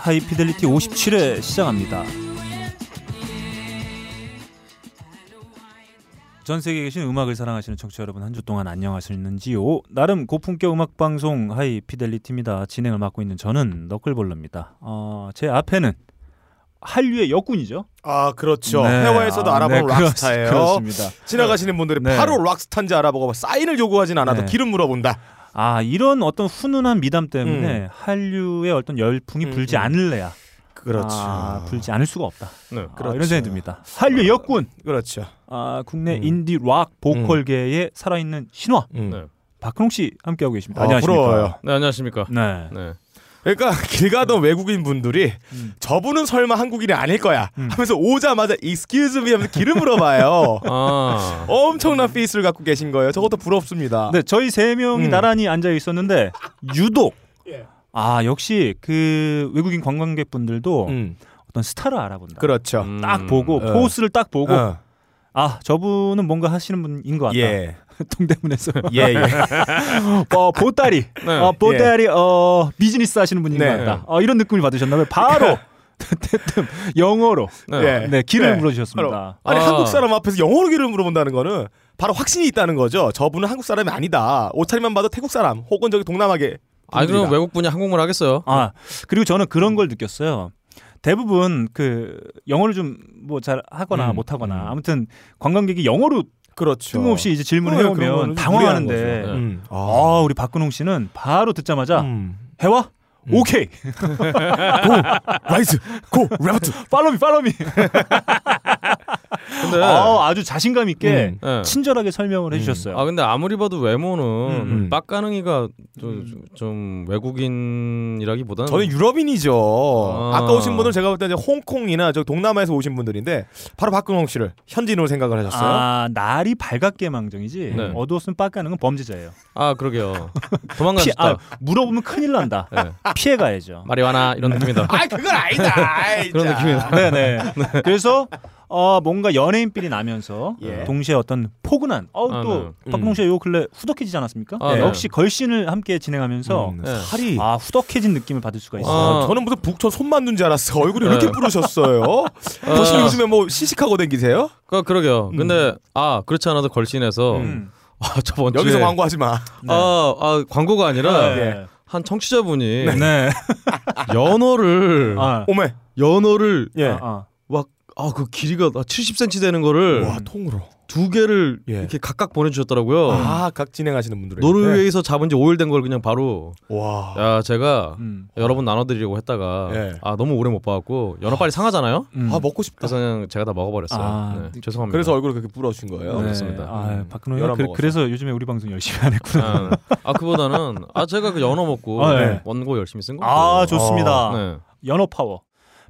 하이피델리티 57회 시작합니다. 전 세계에 계신 음악을 사랑하시는 청취자 여러분 한 주 동안 안녕하셨는지요? 나름 고품격 음악 방송 하이피델리티입니다. 진행을 맡고 있는 저는 너클볼러입니다. 어, 제 앞에는 한류의 역군이죠. 아 그렇죠. 네, 해외에서도 아, 알아보는 네, 락스타예요. 그렇습니다. 지나가시는 분들이 네. 바로 락스타인지 알아보고 사인을 요구하진 않아도 네. 기름 물어본다. 아 이런 어떤 훈훈한 미담 때문에 음. 한류의 어떤 열풍이 음, 불지 음. 않을래야 그렇죠. 아, 불지 않을 수가 없다. 네. 아, 그렇죠. 이런 생각이 듭니다. 한류 역군 그렇죠. 아, 국내 음. 인디 락 보컬계의 살아있는 신화 음. 네. 박근홍 씨 함께하고 계십니다. 아, 안녕하십니까? 부러워요. 네 안녕하십니까. 네. 네. 그러니까 길 가던 외국인 분들이 음. 저분은 설마 한국인이 아닐 거야 음. 하면서 오자마자 excuse me 하면서 기름 물어봐요. 아. 엄청난 페이스를 갖고 계신 거예요. 저것도 부럽습니다. 네, 저희 세 명이 음. 나란히 앉아 있었는데 유독 예. 아 역시 그 외국인 관광객분들도 음. 어떤 스타를 알아본다. 그렇죠. 음. 딱 보고 어. 포스를 딱 보고 어. 아 저분은 뭔가 하시는 분인 것 같다. 예. 동대문에서 예, 예. 어, 보따리, 네. 어, 보따리, 어, 비즈니스 하시는 분인 네. 것 같다. 어, 이런 느낌을 받으셨나봐요. 바로 대뜸 영어로 네. 예. 네 길을 네. 물어주셨습니다. 아니 아. 한국 사람 앞에서 영어로 길을 물어본다는 거는 바로 확신이 있다는 거죠. 저분은 한국 사람이 아니다. 옷차림만 봐도 태국 사람 혹은 저기 동남아계. 아니 그럼. 외국 분이 한국말 하겠어요? 아 그리고 저는 그런 걸 느꼈어요. 대부분 그 영어를 좀 뭐 잘 하거나 음, 못 하거나 음. 아무튼 관광객이 영어로 그렇죠. 뜬금없이 이제 질문을 그런 해오면 당황하는데. 네. 음. 아 우리 박근홍 씨는 바로 듣자마자 음. 해와 음. 오케이 Right go left. Follow me follow me 근데 아, 아주 자신감 있게 음. 네. 친절하게 설명을 음. 해주셨어요. 아 근데 아무리 봐도 외모는 음. 빡가능이가 좀, 좀 외국인이라기보다는 저는 유럽인이죠. 아. 아. 까 오신 분들 제가 볼때 이제 홍콩이나 저 동남아에서 오신 분들인데 바로 박근홍 씨를 현지인으로 생각을 하셨어요. 아 날이 밝았게 망정이지 네. 어두웠으면 빡가는 건 범죄자예요. 아 그러게요. 피, 도망가셨다. 아, 물어보면 큰일 난다. 네. 피해 가야죠. 마리화나 이런 느낌이다. 아, 그건 아니다. 아이, 그런 자. 느낌이다. 네네. 그래서 어, 뭔가 연예인삘이 나면서 예. 동시에 어떤 포근한 어우 아, 또 네. 박근홍 음. 씨가 요 근래 후덕해지지 않았습니까? 아, 네. 네. 역시 걸신을 함께 진행하면서 음, 네. 살이 아 후덕해진 느낌을 받을 수가 있어요. 아, 아. 저는 무슨 북촌 손 만든 줄 알았어. 얼굴이 이렇게 네. 부르셨어요. 아. 보시면 요즘에 뭐 시식하고 댕기세요? 그 그러게요. 음. 근데 아 그렇지 않아도 걸신에서 음. 아 저번 여기서 광고하지 마. 네. 아, 아 광고가 아니라 네. 한 청취자분이 네. 연어를 아. 오메. 연어를 예. 아, 아 그 길이가 70cm 되는 거를 와 통으로. 두 개를 예. 이렇게 각각 보내주셨더라고요. 아, 각 진행하시는 분들은. 노르웨이에서 잡은 지 5일 된 걸 그냥 바로 와. 야 제가 음. 여러분 나눠드리려고 했다가 예. 아 너무 오래 못 봐갖고 연어 빨리 상하잖아요. 음. 아 먹고 싶다. 그래서 그냥 제가 다 먹어버렸어요. 아, 네, 죄송합니다. 그래서 얼굴을 그렇게 부러주신 거예요. 네. 그렇습니다. 아, 음. 박근홍이 연어 그. 그래서 요즘에 우리 방송 열심히 안 했구나. 아, 아 그보다는 아 제가 그 연어 먹고 아, 네. 원고 열심히 쓴 거. 아, 좋습니다. 네. 연어 파워.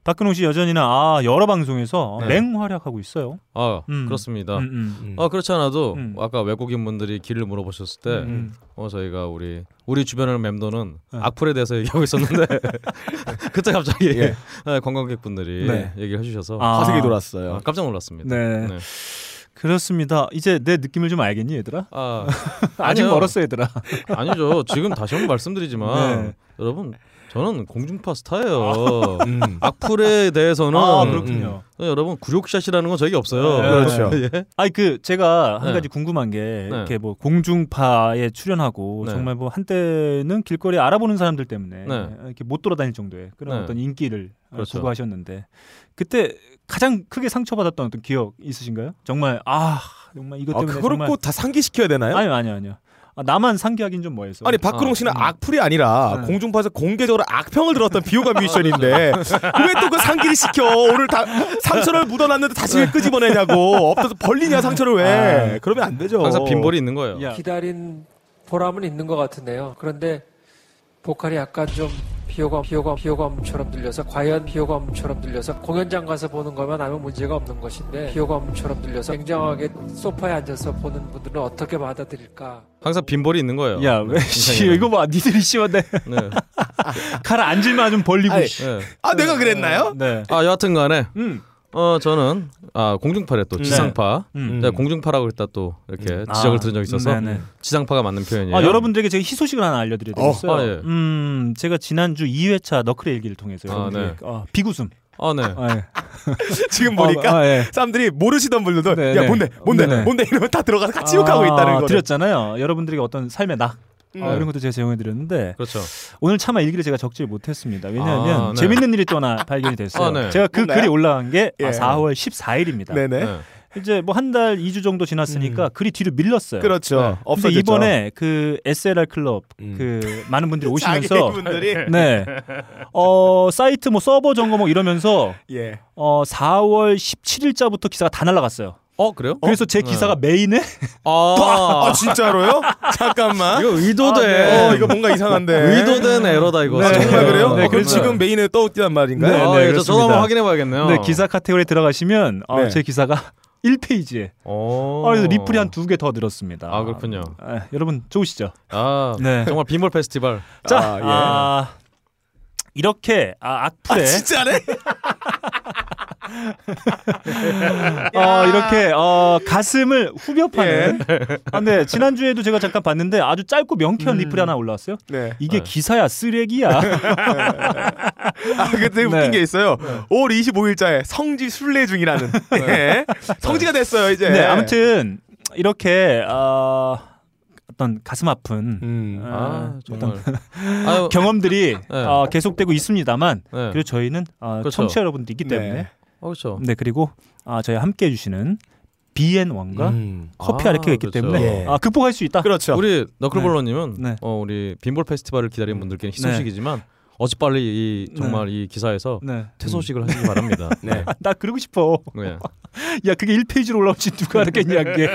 박근홍 씨 여전히나 아, 여러 방송에서 네. 맹활약하고 있어요. 아 음. 그렇습니다. 음, 음. 음. 아 그렇지 않아도 음. 아까 외국인 분들이 길을 물어보셨을 때 음. 어, 저희가 우리 우리 주변을 맴도는 네. 악플에 대해서 얘기하고 있었는데 그때 갑자기 예. 네, 관광객분들이 네. 얘기를 해주셔서 아. 화색이 돌았어요. 아, 깜짝 놀랐습니다. 네. 그렇습니다. 이제 내 느낌을 좀 알겠니, 얘들아? 아 아직. 멀었어, 얘들아. 아니죠. 지금 다시 한번 말씀드리지만 네. 여러분 저는 공중파 스타예요. 음. 악플에 대해서는 아, 음, 그렇군요. 네, 여러분 굴욕샷이라는 건 저에게 없어요. 네. 그렇죠. 예? 아니 그 제가 한 네. 가지 궁금한 게 이렇게 뭐 공중파에 출연하고 네. 정말 뭐 한때는 길거리 에 알아보는 사람들 때문에 네. 이렇게 못 돌아다닐 정도의 그런 네. 어떤 인기를 그렇죠. 구가하셨는데 그때 가장 크게 상처받았던 어떤 기억 있으신가요? 정말 아 정말 이것 아, 때문에 그걸 정말 꼭다 상기시켜야 되나요? 아니요 아니요 아니요 아, 나만 상기하긴 좀 뭐해서 아니 박근홍 씨는 아, 음. 악플이 아니라 네. 공중파에서 공개적으로 악평을 들었던 비호감 뮤지션인데 왜 또 그 상기를 시켜 오늘 다 상처를 묻어놨는데 다시 왜 끄집어내냐고 엎어서 벌리냐 상처를 왜 아. 그러면 안 되죠 항상 빈볼이 있는 거예요. 야, 기다린 보람은 있는 것 같은데요. 그런데 보컬이 약간 좀 비호감, 비호감, 비호감처럼 들려서 과연 비호감처럼 들려서 공연장 가서 보는 것만 아무 문제가 없는 것인데 비호감처럼 들려서 굉장하게 소파에 앉아서 보는 분들은 어떻게 받아들일까? 항상 빈볼이 있는 거예요. 야 왜 씨 인상이. 이거 봐 니들이 씨한데 네. 가라 앉을만 좀 벌리고 아니, 씨. 네. 아 내가 그랬나요? 네. 아 여하튼 간에 음. 어 저는 아 공중파래 또 네. 지상파. 음. 네, 공중파라고 했다 또 이렇게 아, 지적을 들은 적이 있어서 네네. 지상파가 맞는 표현이에요. 아, 여러분들에게 제가 희소식을 하나 알려드려야 되겠어요. 어, 아, 예. 음, 제가 지난주 2회차 너클의 일기를 통해서 아, 여러분들에게 어, 비구슴. 아 네. 아, 예. 지금 보니까 아, 아, 예. 사람들이 모르시던 분들도 네, 야 네. 뭔데 뭔데 네, 네. 뭔데 이러면 다 들어가서 같이 욕하고 있다는 거. 드렸잖아요. 여러분들에게 어떤 삶의 낙 음. 어, 이런 것도 제가 제공해 드렸는데 그렇죠. 오늘 차마 일기를 제가 적지 못했습니다. 왜냐하면 아, 네. 재밌는 일이 또 하나 발견이 됐어요. 아, 네. 제가 그 뭔가요? 글이 올라간 게 예. 아, 4월 14일입니다. 네네. 네. 이제 뭐 한 달 2주 정도 지났으니까 글이 뒤로 밀렸어요. 그렇죠. 네. 없어졌죠. 이번에 그 SLR 클럽 음. 그 많은 분들이 오시면서 분들이 네. 어, 사이트 뭐 서버 점검 뭐 이러면서 예. 어, 4월 17일자부터 기사가 다 날라갔어요. 어 그래요? 그래서 제 네. 기사가 메인에 아, 아 진짜로요? 잠깐만. 이거 의도된 어 이거 뭔가 이상한데. 의도된 에러다 이거. 아, 정말 그래요? 네, 어, 그럼 그래서- 지금 메인에 떠있단 말인가요? 네, 아, 네, 예, 저 저도. 한번 확인해 봐야겠네요. 네, 기사 카테고리에 들어가시면 어, 네. 제 기사가 1페이지에 어. 아, 그래서 리플이 한 두 개 더 늘었습니다. 아, 그렇군요. 아, 여러분 좋으시죠? 아, 네. 정말 빈볼 페스티벌. 자, 아, 예. 아, 이렇게 아, 악플에 아 진짜네? 어, 이렇게 어, 가슴을 후벼 파는. 예. 아, 근데 지난주에도 제가 잠깐 봤는데 아주 짧고 명쾌한 음. 리플이 하나 올라왔어요. 네. 이게 네. 기사야 쓰레기야. 아 그때 웃긴 네. 게 있어요. 5월 25일자에 성지 순례 중이라는. 예. 성지가 됐어요 이제. 네, 아무튼 이렇게 어, 어떤 가슴 아픈 음. 아, 어, 정말. 어떤 아유, 경험들이 네. 어, 계속되고 있습니다만 네. 그리고 저희는 어, 그렇죠. 청취자 여러분들 있기 때문에 네. 어, 그렇죠. 네 그리고 아, 저희 함께 해주시는 BN1과 음. 커피 아, 아르케가 있기 그렇죠. 때문에 예. 아, 극복할 수 있다. 그렇죠. 우리 너클볼러님은 네. 어, 우리 빈볼 페스티벌을 기다리는 분들께는 희소식이지만 어찌빨리 이 정말 이 기사에서 네. 퇴소식을 하시기 바랍니다. 네. 나 그러고 싶어. 네. 야 그게 1 페이지로 올라오지 누가 알겠냐 그게.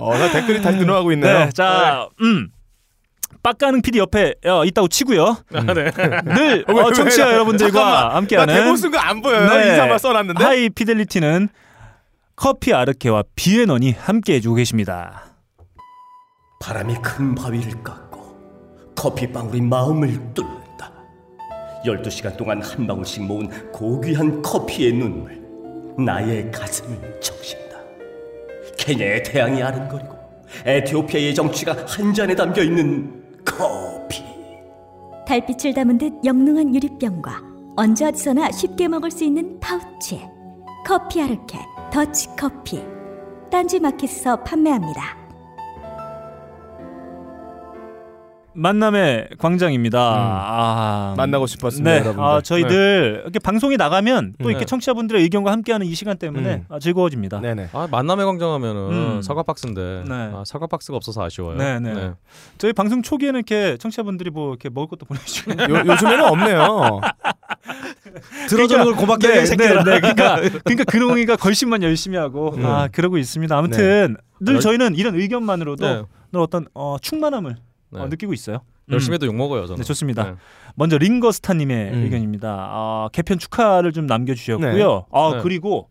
어, 나 댓글이 다시 늘어나고 있네요. 네, 자, 음. 빡가능 PD 옆에 어, 있다고 치고요. 늘 어, 왜, 어, 왜, 청취자 왜, 여러분들과 잠깐만. 나 함께하는 대본 쓴거 안 보여요. 네. 인사만 써놨는데. 하이 피델리티는 커피 아르케와 비앤원이 함께 해주고 계십니다. 바람이 큰 바위를 깎고 커피방울이 마음을 뚫는다. 12시간 동안 한 방울씩 모은 고귀한 커피의 눈물 나의 가슴을 적신다. 케냐의 태양이 아른거리고 에티오피아의 정취가 한 잔에 담겨 있는 커피. 달빛을 담은 듯 영롱한 유리병과 언제 어디서나 쉽게 먹을 수 있는 파우치 커피 아르케 더치 커피 딴지 마켓에서 판매합니다. 만남의 광장입니다. 아, 만나고 싶었습니다, 네, 여러분들. 아, 저희들 이렇게 방송이 나가면 또 이렇게 네. 청취자분들의 의견과 함께하는 이 시간 때문에 음. 아, 즐거워집니다. 네네. 아, 만남의 광장하면은 음. 사과 박스인데 네. 아, 사과 박스가 없어서 아쉬워요. 네, 네. 저희 방송 초기에는 이렇게 청취자분들이 뭐 이렇게 먹을 것도 보내주고 요, 요즘에는 없네요. 들어주는 걸 고맙게 네. 네, 네. 그러니까 그러니까 근홍이가 걸신만 열심히 하고 음. 아 그러고 있습니다. 아무튼 늘 열- 저희는 이런 의견만으로도 네. 늘 어떤 어, 충만함을 네. 어, 느끼고 있어요. 열심히 음. 해도 욕 먹어요, 저는. 네, 좋습니다. 네. 먼저 링거스타님의 음. 의견입니다. 아, 개편 축하를 좀 남겨주셨고요. 아 네. 그리고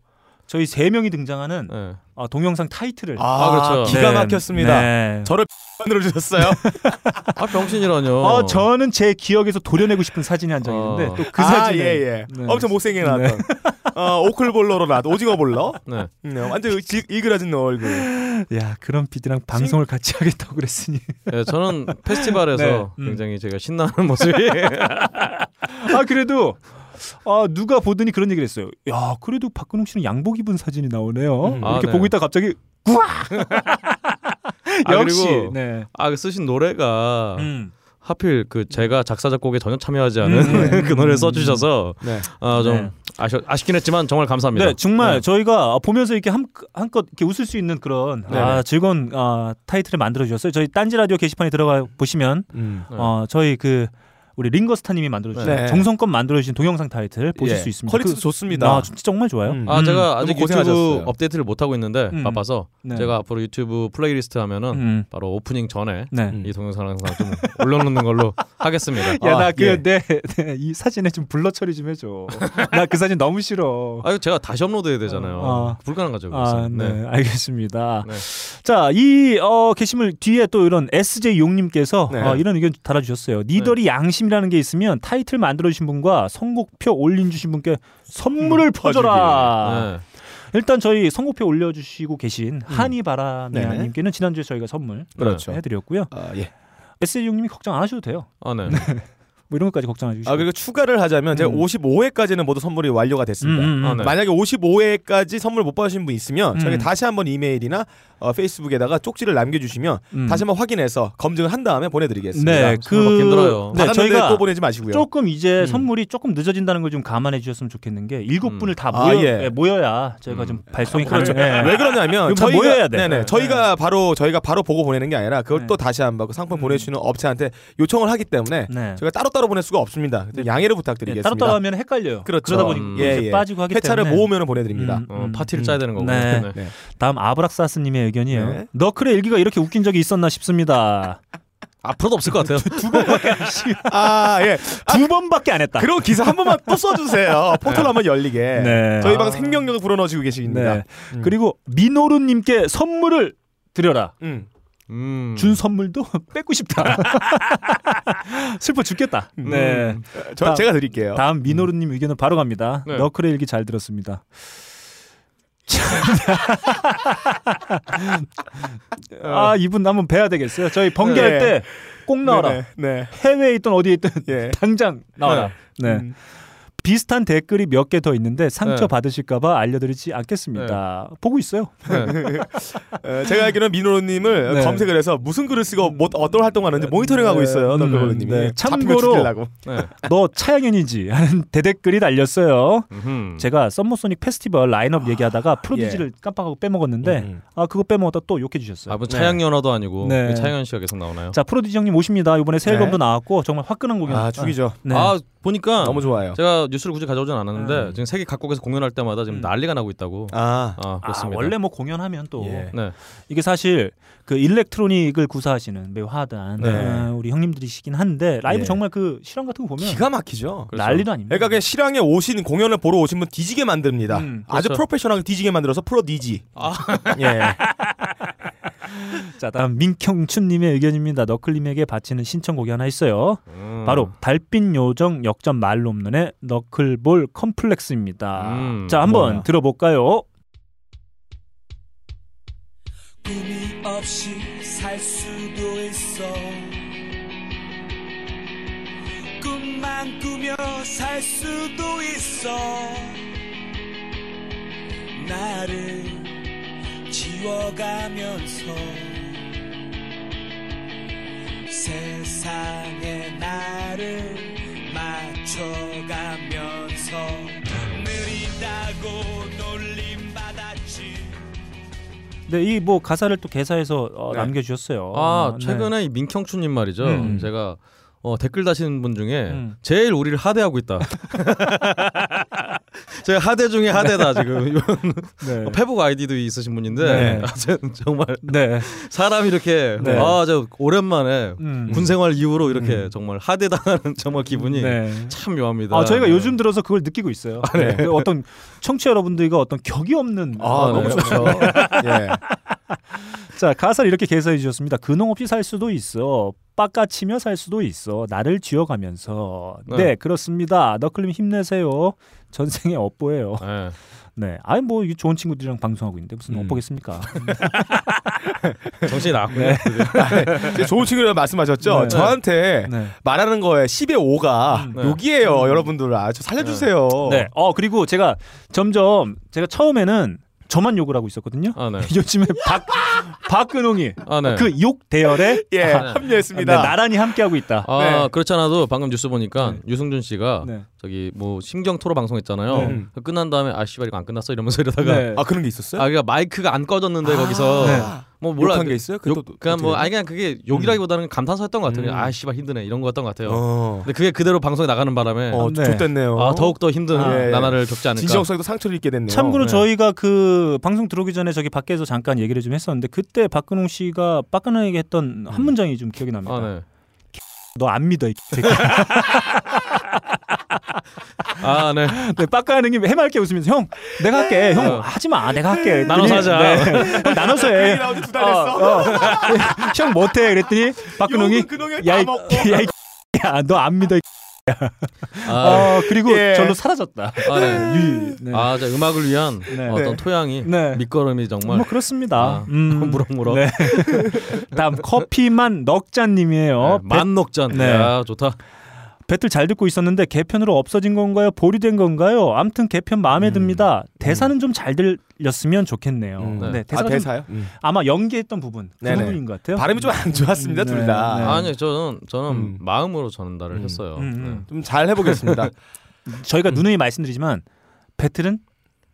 저희 세 명이 등장하는 네. 아, 동영상 타이틀을 아, 그렇죠. 기가 네, 막혔습니다. 네. 저를 만들어 주셨어요. 아, 병신이라뇨. 어, 저는 제 기억에서 도려내고 싶은 사진이 한 장 있는데 어. 또그 아, 사진에 예, 예. 네. 엄청 못생겨 나왔던. 어, 오클볼러로 나왔던 오징어 볼러. 네. 네, 완전 지- 일그러진 얼굴. 야 그런 PD랑 방송을 같이 하겠다고 그랬으니 네, 저는 페스티벌에서 네. 음. 굉장히 제가 신나는 모습이 아 그래도 아 누가 보더니 그런 얘기를 했어요. 야 그래도 박근홍 씨는 양복 입은 사진이 나오네요. 음. 이렇게 아, 네. 보고 있다 갑자기 구와 아, 역시 그리고 네. 아, 그 쓰신 노래가 음. 하필 그 제가 작사 작곡에 전혀 참여하지 않은 음. 그 노래 써주셔서 네. 아, 좀 네. 아쉬, 아쉽긴 했지만 정말 감사합니다. 네, 정말 네. 저희가 보면서 이렇게 한, 한껏 이렇게 웃을 수 있는 그런 네. 아, 즐거운 아, 타이틀을 만들어 주셨어요. 저희 딴지 라디오 게시판에 들어가 보시면 음. 네. 어, 저희 그 우리 링거스타님이 만들어 주신 네. 정성껏 만들어 주신 동영상 타이틀 보실 예. 수 있습니다. quality도 그- 좋습니다. 아, 진짜 정말 좋아요. 음. 아 음. 제가 아직. 유튜브 업데이트를 못 하고 있는데 음. 바빠서 네. 제가 앞으로 유튜브 플레이리스트 하면은 음. 바로 오프닝 전에 네. 음. 이 동영상을 항상 좀 올려놓는 걸로 하겠습니다. 야, 아, 나그 예. 내이 사진에 좀 블러 처리 좀 해줘. 나 그 사진 너무 싫어. 아 제가 다시 업로드해야 되잖아요. 아. 불가능하죠. 아. 네, 알겠습니다. 네. 자, 이 어, 게시물 뒤에 또 이런 SJ 용님께서 네. 어, 이런 의견 달아주셨어요. 니들이 양심 선물이라는 게 있으면 타이틀 만들어 주신 분과 선곡표 올린 주신 분께 선물을 퍼줘라. 네. 일단 저희 선곡표 올려주시고 계신 네네. 한이바라미아님께는 지난주에 저희가 선물 그렇죠. 해드렸고요. 아, 예. S6님이 걱정 안 하셔도 돼요. 아, 네. 뭐 이런 것까지 걱정해 주시고. 아 그리고 추가를 하자면 제가 음. 55회까지는 모두 선물이 완료가 됐습니다. 음, 음, 음. 아, 네. 만약에 55회까지 선물 못 받으신 분 있으면 음. 저희 다시 한번 이메일이나 어, 페이스북에다가 쪽지를 남겨주시면 음. 다시 한번 확인해서 검증을 한 다음에 보내드리겠습니다. 네, 힘들어요. 네, 저희가 또 보내지 마시고요. 조금 이제 음. 선물이 조금 늦어진다는 걸 좀 감안해 주셨으면 좋겠는 게 일곱 음. 분을 다 아, 모여 예. 예, 모여야 저희가 음. 좀 발송이 그렇죠. 가능. 왜 그러냐면 이거 다 저희가 모여야 돼. 네네 네. 저희가 바로 저희가 바로 보고 보내는 게 아니라 그걸 네. 또 다시 한번 그 상품 음. 보내주시는 업체한테 요청을 하기 때문에 네. 저희가 따로 따로 보낼 수가 없습니다. 그래서 양해를 네, 부탁드리겠습니다. 따로 따로 하면 헷갈려요. 그렇죠. 러다 보니 음. 까 예, 예. 빠지고 하기 회차를 때문에 모으면 보내드립니다. 음, 어, 음, 파티를 음. 짜야 되는 거고. 네. 네. 네. 다음 아브락사스님의 의견이에요. 네. 너클의 일기가 이렇게 웃긴 적이 있었나 싶습니다. 앞으로도 없을 것 같아요. 아 예. 두 번밖에 안 했다. 그런 기사 한 번만 또 써주세요. 포털 한번 열리게. 네. 저희 아. 방 생명력을 불어넣어주고 계십니다. 네. 음. 그리고 미노루님께 선물을 드려라. 음. 음. 준 선물도 뺏고 싶다. 슬퍼 죽겠다. 네. 저 다음. 제가 드릴게요. 다음 미노루님 의견은 바로 갑니다. 네. 너클의 일기 잘 들었습니다. 아 이분 한번 뵈야 되겠어요. 저희 번개할 네. 때꼭 나와라. 네. 네. 해외에 있든 어디에 있든 예. 당장 나와라. 네. 음. 비슷한 댓글이 몇 개 더 있는데 상처 네. 받으실까봐 알려드리지 않겠습니다. 보고 있어요. 네. 어, 제가 알기로는 민호님을 네. 검색을 해서 무슨 글을 쓰고 뭐, 어떤 활동하는지 모니터링하고 있어요. 음, 너클볼님이 네. 참고로- 네. 너 차영현이지 하는 대댓글이 달렸어요. 음흠. 제가 썸머소닉 페스티벌 라인업 얘기하다가 프로디지를 깜빡하고 빼먹었는데 음. 아 그거 빼먹었다 또 욕해 주셨어요. 아, 뭐 차양연화도 아니고 네. 왜 차양연 씨가 계속 나오나요? 자 프로디지 형님 오십니다. 이번에 새 네. 앨범도 나왔고 정말 화끈한 공연. 아 죽이죠. 네. 아 보니까 너무 좋아요. 제가 뉴스를 굳이 가져오진 않았는데 음. 지금 세계 각국에서 공연할 때마다 지금 음. 난리가 나고 있다고. 아, 아, 아, 그렇습니다. 원래 뭐 공연하면 또 예. 네. 이게 사실 그 일렉트로닉을 구사하시는 매우 하드한 네. 어, 우리 형님들이시긴 한데 라이브 예. 정말 그 실황 같은 거 보면 기가 막히죠. 그렇죠. 난리도 아닙니다. 그러니까 그냥 실황에 오신 공연을 보러 오신 분 뒤지게 만듭니다. 음, 아주 그렇죠. 프로페셔널하게 뒤지게 만들어서 프로 디지. 예. 자 다음 민경춘님의 의견입니다. 너클님에게 바치는 신청곡이 하나 있어요. 음. 바로 달빛 요정 역전 말로 없는의 너클볼 컴플렉스입니다. 음, 자 한번 뭐야. 들어볼까요? 꿈이 없이 살 수도 있어 꿈만 꾸며 살 수도 있어 나를 지워가면서 세상에 나를 맞춰가면서 느리다고 놀림받았지 네, 이 뭐 가사를 또 개사해서 어, 네. 남겨주셨어요. 아 네. 최근에 이 민경춘님 말이죠. 음. 제가 어, 댓글 다시는 분 중에 음. 제일 우리를 하대하고 있다. 제가 하대 중에 하대다 지금 이번 네. 페북 아이디도 있으신 분인데 네. 아, 저- 정말 네. 사람이 이렇게 네. 아저 오랜만에 음. 군 생활 이후로 이렇게 음. 정말 하대당하는 정말 기분이 네. 참 묘합니다. 아, 저희가 네. 요즘 들어서 그걸 느끼고 있어요. 네. 그 어떤 청취자 여러분들과 어떤 격이 없는 아, 네. 너무 좋죠. 예. 자 가사를 이렇게 개사해 주셨습니다. 근홍 없이 살 수도 있어. 빡가치며 살 수도 있어. 나를 쥐어가면서. 네, 네. 그렇습니다. 너클님 힘내세요. 전생에 업보예요. 네. 네, 아니 뭐 이게 좋은 친구들이랑 방송하고 있는데 무슨 음. 업보겠습니까? 정신이 나갔군요. 네. 이제 좋은 친구라고 말씀하셨죠. 네. 저한테 네. 말하는 거에 10의 5가 네. 욕이에요, 여러분들. 아, 저 살려주세요. 네. 어 그리고 제가 점점 제가 처음에는 저만 욕을 하고 있었거든요. 아 네. 요즘에 박 박근홍이 아 네. 그욕 대열에 예, 네. 네, 합류했습니다. 나란히 함께하고 있다. 아 네. 그렇지 않아도 방금 뉴스 보니까 네. 유승준 씨가 네. 저기 뭐 심경 토로 방송했잖아요. 네. 그 끝난 다음에 아 씨발 이거 안 끝났어 이러면서 이러다가 네. 아, 그런 게 있었어요? 아 그러니까 마이크가 안 꺼졌는데 거기서 네. 뭐 몰라 욕한 그- 게 있어요? 욕, 또- 또 그냥 뭐 아니 그냥 그게 욕이라기보다는 감탄사였던 것 같아요. 음. 아 씨발 힘드네 이런 거였던 것 같아요. 어, 근데 그게 그대로 방송에 나가는 바람에 어, 네. 좋댔네요. 아 더욱 더 힘든 아, 예. 나날을 겪지 않을까. 진정성에도 상처를 입게 됐네요. 참고로 네. 저희가 그 방송 들어오기 전에 저기 밖에서 잠깐 얘기를 좀 했었는데 그때 박근홍 씨가 박근홍에게 했던 한 문장이 좀 기억이 납니다. 아 네. 너안 믿어 이 새끼. 아 네. 네, 박근홍이 해맑게 웃으면서 형 내가 할게. 형 어. 하지 마. 내가 할게. 나눠서 그랬더니, 하자. 네. 형 나눠서 해. 됐어. 어, 어. 형 못해 그랬더니 박근홍이 그놈이 야, 다 이. 야, 이 야, 너 안 믿어. 이 아, 어, 그리고 예. 절로 사라졌다. 아, 네. 유, 네. 아, 저 음악을 위한 네. 어떤 네. 토양이 네. 밑거름이 정말 뭐 그렇습니다. 아, 음, 무럭무럭. 네. 다음 커피만 넉잔님이에요. 네, 만녹잔. 네. 야, 좋다. 배틀 잘 듣고 있었는데 개편으로 없어진 건가요? 보류된 건가요? 아무튼 개편 마음에 음. 듭니다. 대사는 좀 잘 들렸으면 좋겠네요. 음. 네, 네. 대사가 아좀 대사요? 음. 아마 연기했던 부분 그 네네. 부분인 것 같아요. 발음이 좀 안 좋았습니다 음, 둘 네, 다. 네. 아니, 저는 저는 음. 마음으로 전달을 음. 했어요. 음, 음. 좀잘 해보겠습니다. 저희가 누누이 말씀드리지만 배틀은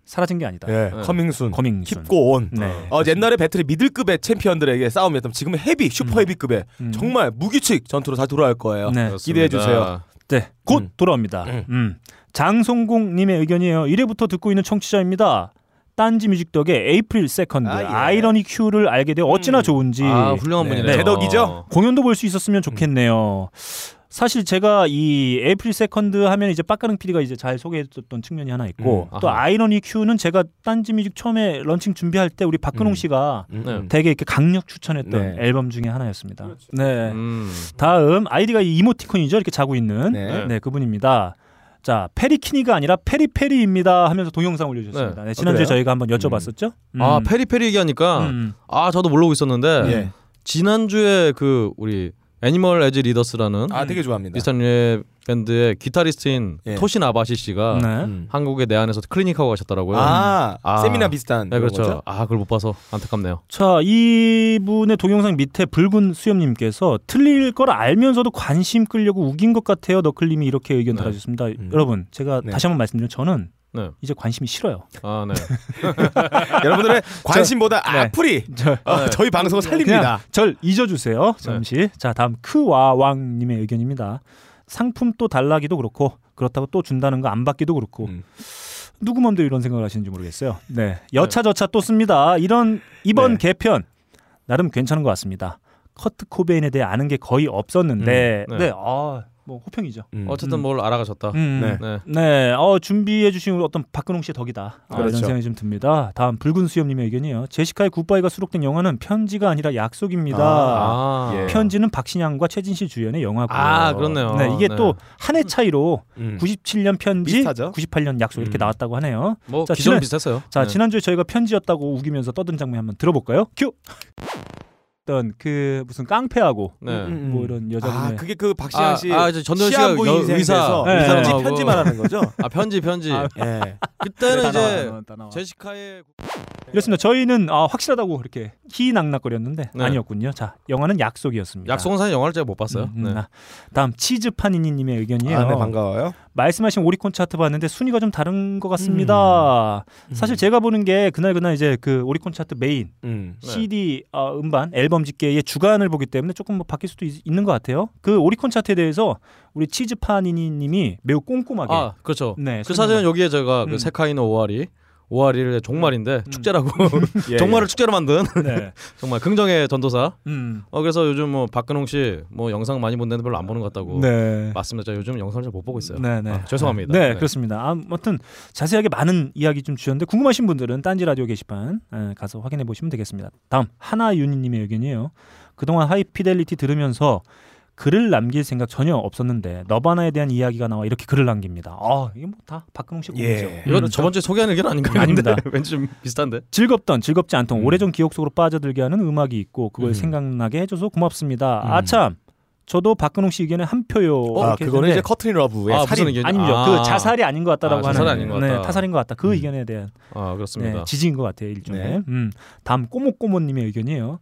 사라진 게 아니다. 예, 네. coming soon, coming soon. keep going on. 네. 어, 옛날에 배틀이 미들급의 챔피언들의 싸움이었던 지금은 헤비, 슈퍼 헤비급의 음. 정말 무규칙 전투로 다 돌아올 거예요. 네. 기대해 주세요. 네, 곧 음. 돌아옵니다. 음. 음. 장송공님의 의견이에요. 1회부터 듣고 있는 청취자입니다. 딴지 뮤직 덕에 에이프릴 세컨드 아, 예. 아이러니 큐를 알게 되어 어찌나 음. 좋은지 아, 훌륭한 네. 분이네요. 제 덕이죠? 공연도 볼 수 있었으면 좋겠네요. 사실 제가 이 에이프릴 세컨드 하면 이제 빠까능 PD가 이제 잘 소개해줬던 측면이 하나 있고 음, 또. 아이러니 큐는 제가 딴지 뮤직 처음에 런칭 준비할 때 우리 박근홍 음. 씨가 음, 네. 음. 되게 이렇게 강력 추천했던 네. 앨범 중에 하나였습니다. 네. 음. 다음 아이디가 이 이모티콘이죠. 이렇게 자고 있는 네. 네, 그분입니다. 자, 페리키니가 아니라 페리페리입니다 하면서 동영상 올려주셨습니다. 네, 지난주에 그래요? 저희가 한번 여쭤봤었죠. 음. 아, 페리페리 얘기하니까 음. 아, 저도 모르고 있었는데 예. 지난주에 그 우리 Animals as Leaders라는 아, 되게 좋아합니다. 비슷한 류의 밴드의 기타리스트인 예. 토신 아바시 씨가 네. 음. 한국에 내한에서 클리닉하고 가셨더라고요. 아, 아. 세미나 비슷한 네, 그렇죠. 거죠? 아, 그걸 못 봐서 안타깝네요. 자, 이분의 동영상 밑에 붉은 수염님께서 틀릴 걸 알면서도 관심 끌려고 우긴 것 같아요. 너클님이 이렇게 의견 네. 달아주셨습니다. 음. 여러분, 제가 네. 다시 한번 말씀드리면 저는 네. 이제 관심이 싫어요. 아, 네. 여러분들의 관심보다 네. 악플이 저, 어, 네. 저희 방송을 살립니다. 절 잊어주세요. 잠시. 자, 다음 크와왕님의 의견입니다. 상품 또 달라기도 그렇고 그렇다고 또 준다는 거 안 받기도 그렇고 음. 누구 맘대로 이런 생각을 하시는지 모르겠어요. 네, 여차저차 또 씁니다. 이런 이번 네. 개편 나름 괜찮은 것 같습니다. 커트 코베인에 대해 아는 게 거의 없었는데, 음, 네, 네. 아, 뭐 호평이죠. 음. 어쨌든 음. 뭘 알아가셨다. 음, 네. 네. 네, 어, 준비해 주신 어떤 박근홍 씨의 덕이다. 아, 이런 그렇죠. 생각이 좀 듭니다. 다음 붉은 수염님의 의견이에요. 제시카의 굿바이가 수록된 영화는 편지가 아니라 약속입니다. 아, 예. 편지는 박신양과 최진실 주연의 영화고요. 아, 그렇네요. 네, 이게 네. 또한 해 차이로 음. 97년 편지, 비슷하죠? 98년 약속 이렇게 음. 나왔다고 하네요. 뭐 자, 기존 지난- 비슷했어요. 자, 네. 지난주에 저희가 편지였다고 우기면서 떠든 장면 한번 들어볼까요? 큐. 어떤 그 무슨 깡패하고 네. 음, 뭐 이런 아, 여자분의 그게 그 박시영 아, 씨 아, 이제 전도연 씨가 시한부 여- 인생에서 의사, 네. 편지 의사하고. 편지만 하는 거죠? 아 편지 편지. 아, 예. 그때는 다 나와, 이제. 제시카의 이렇습니다. 저희는 아, 확실하다고 이렇게 희낙낙거렸는데 네. 아니었군요. 자, 영화는 약속이었습니다. 약속은 사실 영화를 제가 못 봤어요. 음, 음, 네. 아, 다음 치즈 파니니님의 의견이에요. 아, 네, 반가워요. 말씀하신 오리콘 차트 봤는데 순위가 좀 다른 것 같습니다. 사실 제가 보는 게 그날 그날 이제 그 오리콘 차트 메인 음. 네. CD 어, 음반 앨범 집계의 주간을 보기 때문에 조금 뭐 바뀔 수도 있, 는 것 같아요. 그 오리콘 차트에 대해서 우리 치즈파니니님이 매우 꼼꼼하게 아 그렇죠. 네, 그 사실은 여기에 제가 음. 그 세카이노 오와리 오와리를 종말인데 축제라고 예, 종말을 축제로 만든 네. 정말 긍정의 전도사. 음. 어 그래서 요즘 뭐 박근홍 씨 뭐 영상 많이 본다는데 별로 안 보는 것 같다고. 네. 맞습니다. 제가 요즘 영상을 잘 못 보고 있어요. 네, 네. 아, 죄송합니다. 네, 네. 그렇습니다. 아무튼 자세하게 많은 이야기 좀 주셨는데 궁금하신 분들은 딴지 라디오 게시판 에, 가서 확인해 보시면 되겠습니다. 다음 하나윤희님의 의견이에요. 그동안 하이피델리티 들으면서 글을 남길 생각 전혀 없었는데 너바나에 대한 이야기가 나와 이렇게 글을 남깁니다. 아 이게 뭐 다 박근홍 씨 예. 곡이죠. 이건 그렇죠. 저번 주에 소개한 의견 아닌가요? 아닙니다. 왠지 좀 비슷한데. 즐겁던 즐겁지 않던 음. 오래전 기억 속으로 빠져들게 하는 음악이 있고 그걸 음. 생각나게 해줘서 고맙습니다. 음. 아참 저도 박근홍 씨 의견에 한 표요. 아, 이렇게 그거는 이제 코트니 러브의 아, 살인. 의견? 아니죠. 아. 그 자살이 아닌 것 같다라고 아, 하는 아닌 것 네, 같다. 타살인 것 같다. 그 음. 의견에 대한 아 그렇습니다. 네, 지지인 것 같아요 일종의. 네. 음. 다음 꼬모꼬모님의 의견이에요.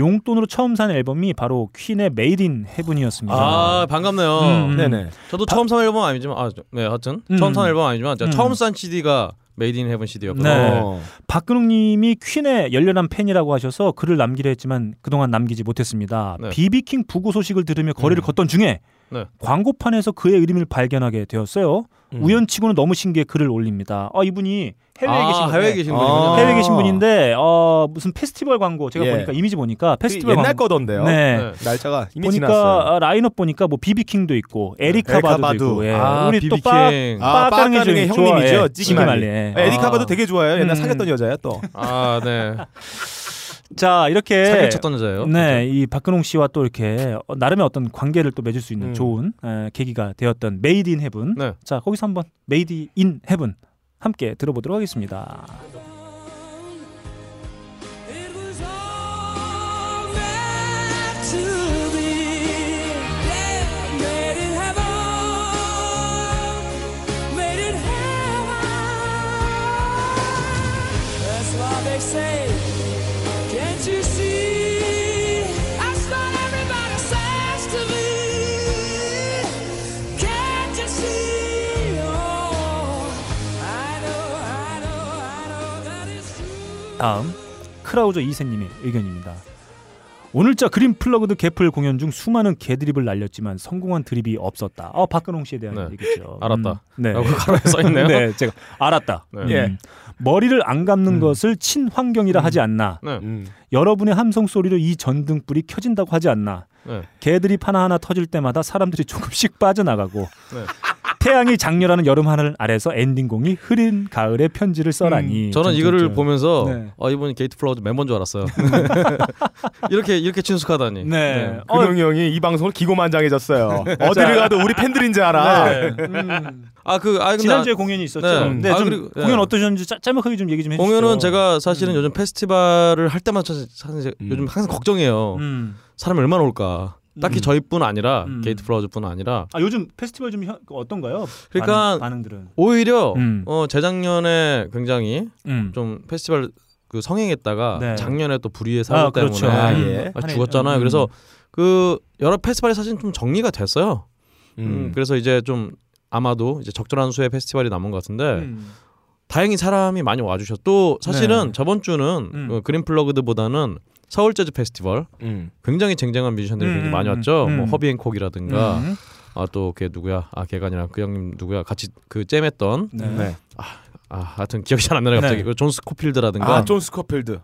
용돈으로 처음 산 앨범이 바로 퀸의 Made in Heaven이었습니다. 아 반갑네요. 음. 네네. 저도 처음 산 앨범 아니지만 아, 저- 네 하여튼 음. 처음 산 앨범 아니지만 제가 음. 처음 산 CD가 Made in Heaven CD였거든요. 네. 어. 박근홍 님이 퀸의 열렬한 팬이라고 하셔서 글을 남기려 했지만 그동안 남기지 못했습니다. 네. 비비킹 부고 소식을 들으며 거리를 음. 걷던 중에 네. 광고판에서 그의 이름을 발견하게 되었어요. 음. 우연치고는 너무 신기해 글을 올립니다. 아 이분이 해외에 아, 계신 분이에요. 해외에 계신 아. 분이군요. 해외에 계신 분인데 어 무슨 페스티벌 광고 제가 예. 보니까 이미지 보니까 그 페스티벌 옛날 광고 거던데요. 네. 네. 날짜가 이미 보니까 지났어요. 아, 라인업 보니까 뭐 비비킹도 있고 에리카 에리카 바두도 바두. 있고 예. 아, 우리 또. 빠, 아, 좋아, 형님이죠. 예. 지기 말리. 아, 에리카 바두 아. 되게 좋아요. 옛날 음. 사귀었던 여자야 또. 아 네. 자 이렇게 사기를 쳤던 여자예요. 네, 이 박근홍 씨와 또 이렇게 어, 나름의 어떤 관계를 또 맺을 수 있는 음. 좋은 에, 계기가 되었던 Made in Heaven. 네. 자, 거기서 한번 Made in Heaven 함께 들어보도록 하겠습니다. 다음 크라우저 이세님의 의견입니다. 오늘자 그린 플러그드 게플 공연 중 수많은 개드립을 날렸지만 성공한 드립이 없었다. 어 박근홍 씨에 대한 네. 얘기죠. 알았다. 음, 네. 써 있네요. 네, 제가 알았다. 네. 음. 예. 머리를 안 감는 음. 것을 친환경이라 하지 않나. 네. 음. 여러분의 함성 소리로 이 전등불이 켜진다고 하지 않나. 네. 개드립 하나 하나 터질 때마다 사람들이 조금씩 빠져나가고 네. 태양이 작렬하는 여름 하늘 아래서 엔딩곡이 흐린 가을의 편지를 써라니. 음, 저는 좀, 이거를 좀. 보면서 네. 아 이분이 게이트 플라워즈 멤버인 줄 알았어요. 이렇게 이렇게 친숙하다니. 네. 어, 근홍이 형이 이 방송을 기고만장해졌어요. 어디를 가도 우리 팬들인 줄 알아. 네. 음. 아그 아 근데 지난주에 공연이 있었죠. 네. 네. 아, 좀 그리고- 네. 공연 어떠셨는지 짜, 짤막하게 좀 얘기 좀 해주시죠. 공연은 제가 사실은 음. 요즘 페스티벌을 할 때마다 사실, 사실 음. 요즘 항상 걱정해요. 음. 사람이 얼마나 올까. 딱히 음. 저희뿐 아니라 음. 게이트 플라워즈뿐 아니라 아 요즘 페스티벌 좀 현- 어떤가요? 그러니까 반응, 반응들은. 오히려 음. 어 재작년에 굉장히 음. 좀 페스티벌 그 성행했다가 네. 작년에 또 불의의 사고 아 그렇죠. 때문에 아, 음. 예. 아, 한 해- 죽었잖아요. 음. 그래서 그 여러 페스티벌이 사실 좀 정리가 됐어요. 음, 음. 그래서 이제 좀 아마도 이제 적절한 수의 페스티벌이 남은 것 같은데 음. 다행히 사람이 많이 와주셨. 또 사실은 네. 저번 주는 음. 그 그린 플러그드보다는 서울 재즈 페스티벌 음. 굉장히 쟁쟁한 뮤지션들이 음, 굉장히 많이 음, 왔죠. 음. 뭐 허비 앤콕이라든가 음. 아 또 걔 누구야? 아 걔가 아니라 그 형님 누구야? 같이 그 jam했던 네. 네. 아 하여튼 기억이 잘 안 나네 갑자기 네. 그 존 스코필드라든가 아, 존 스코필드.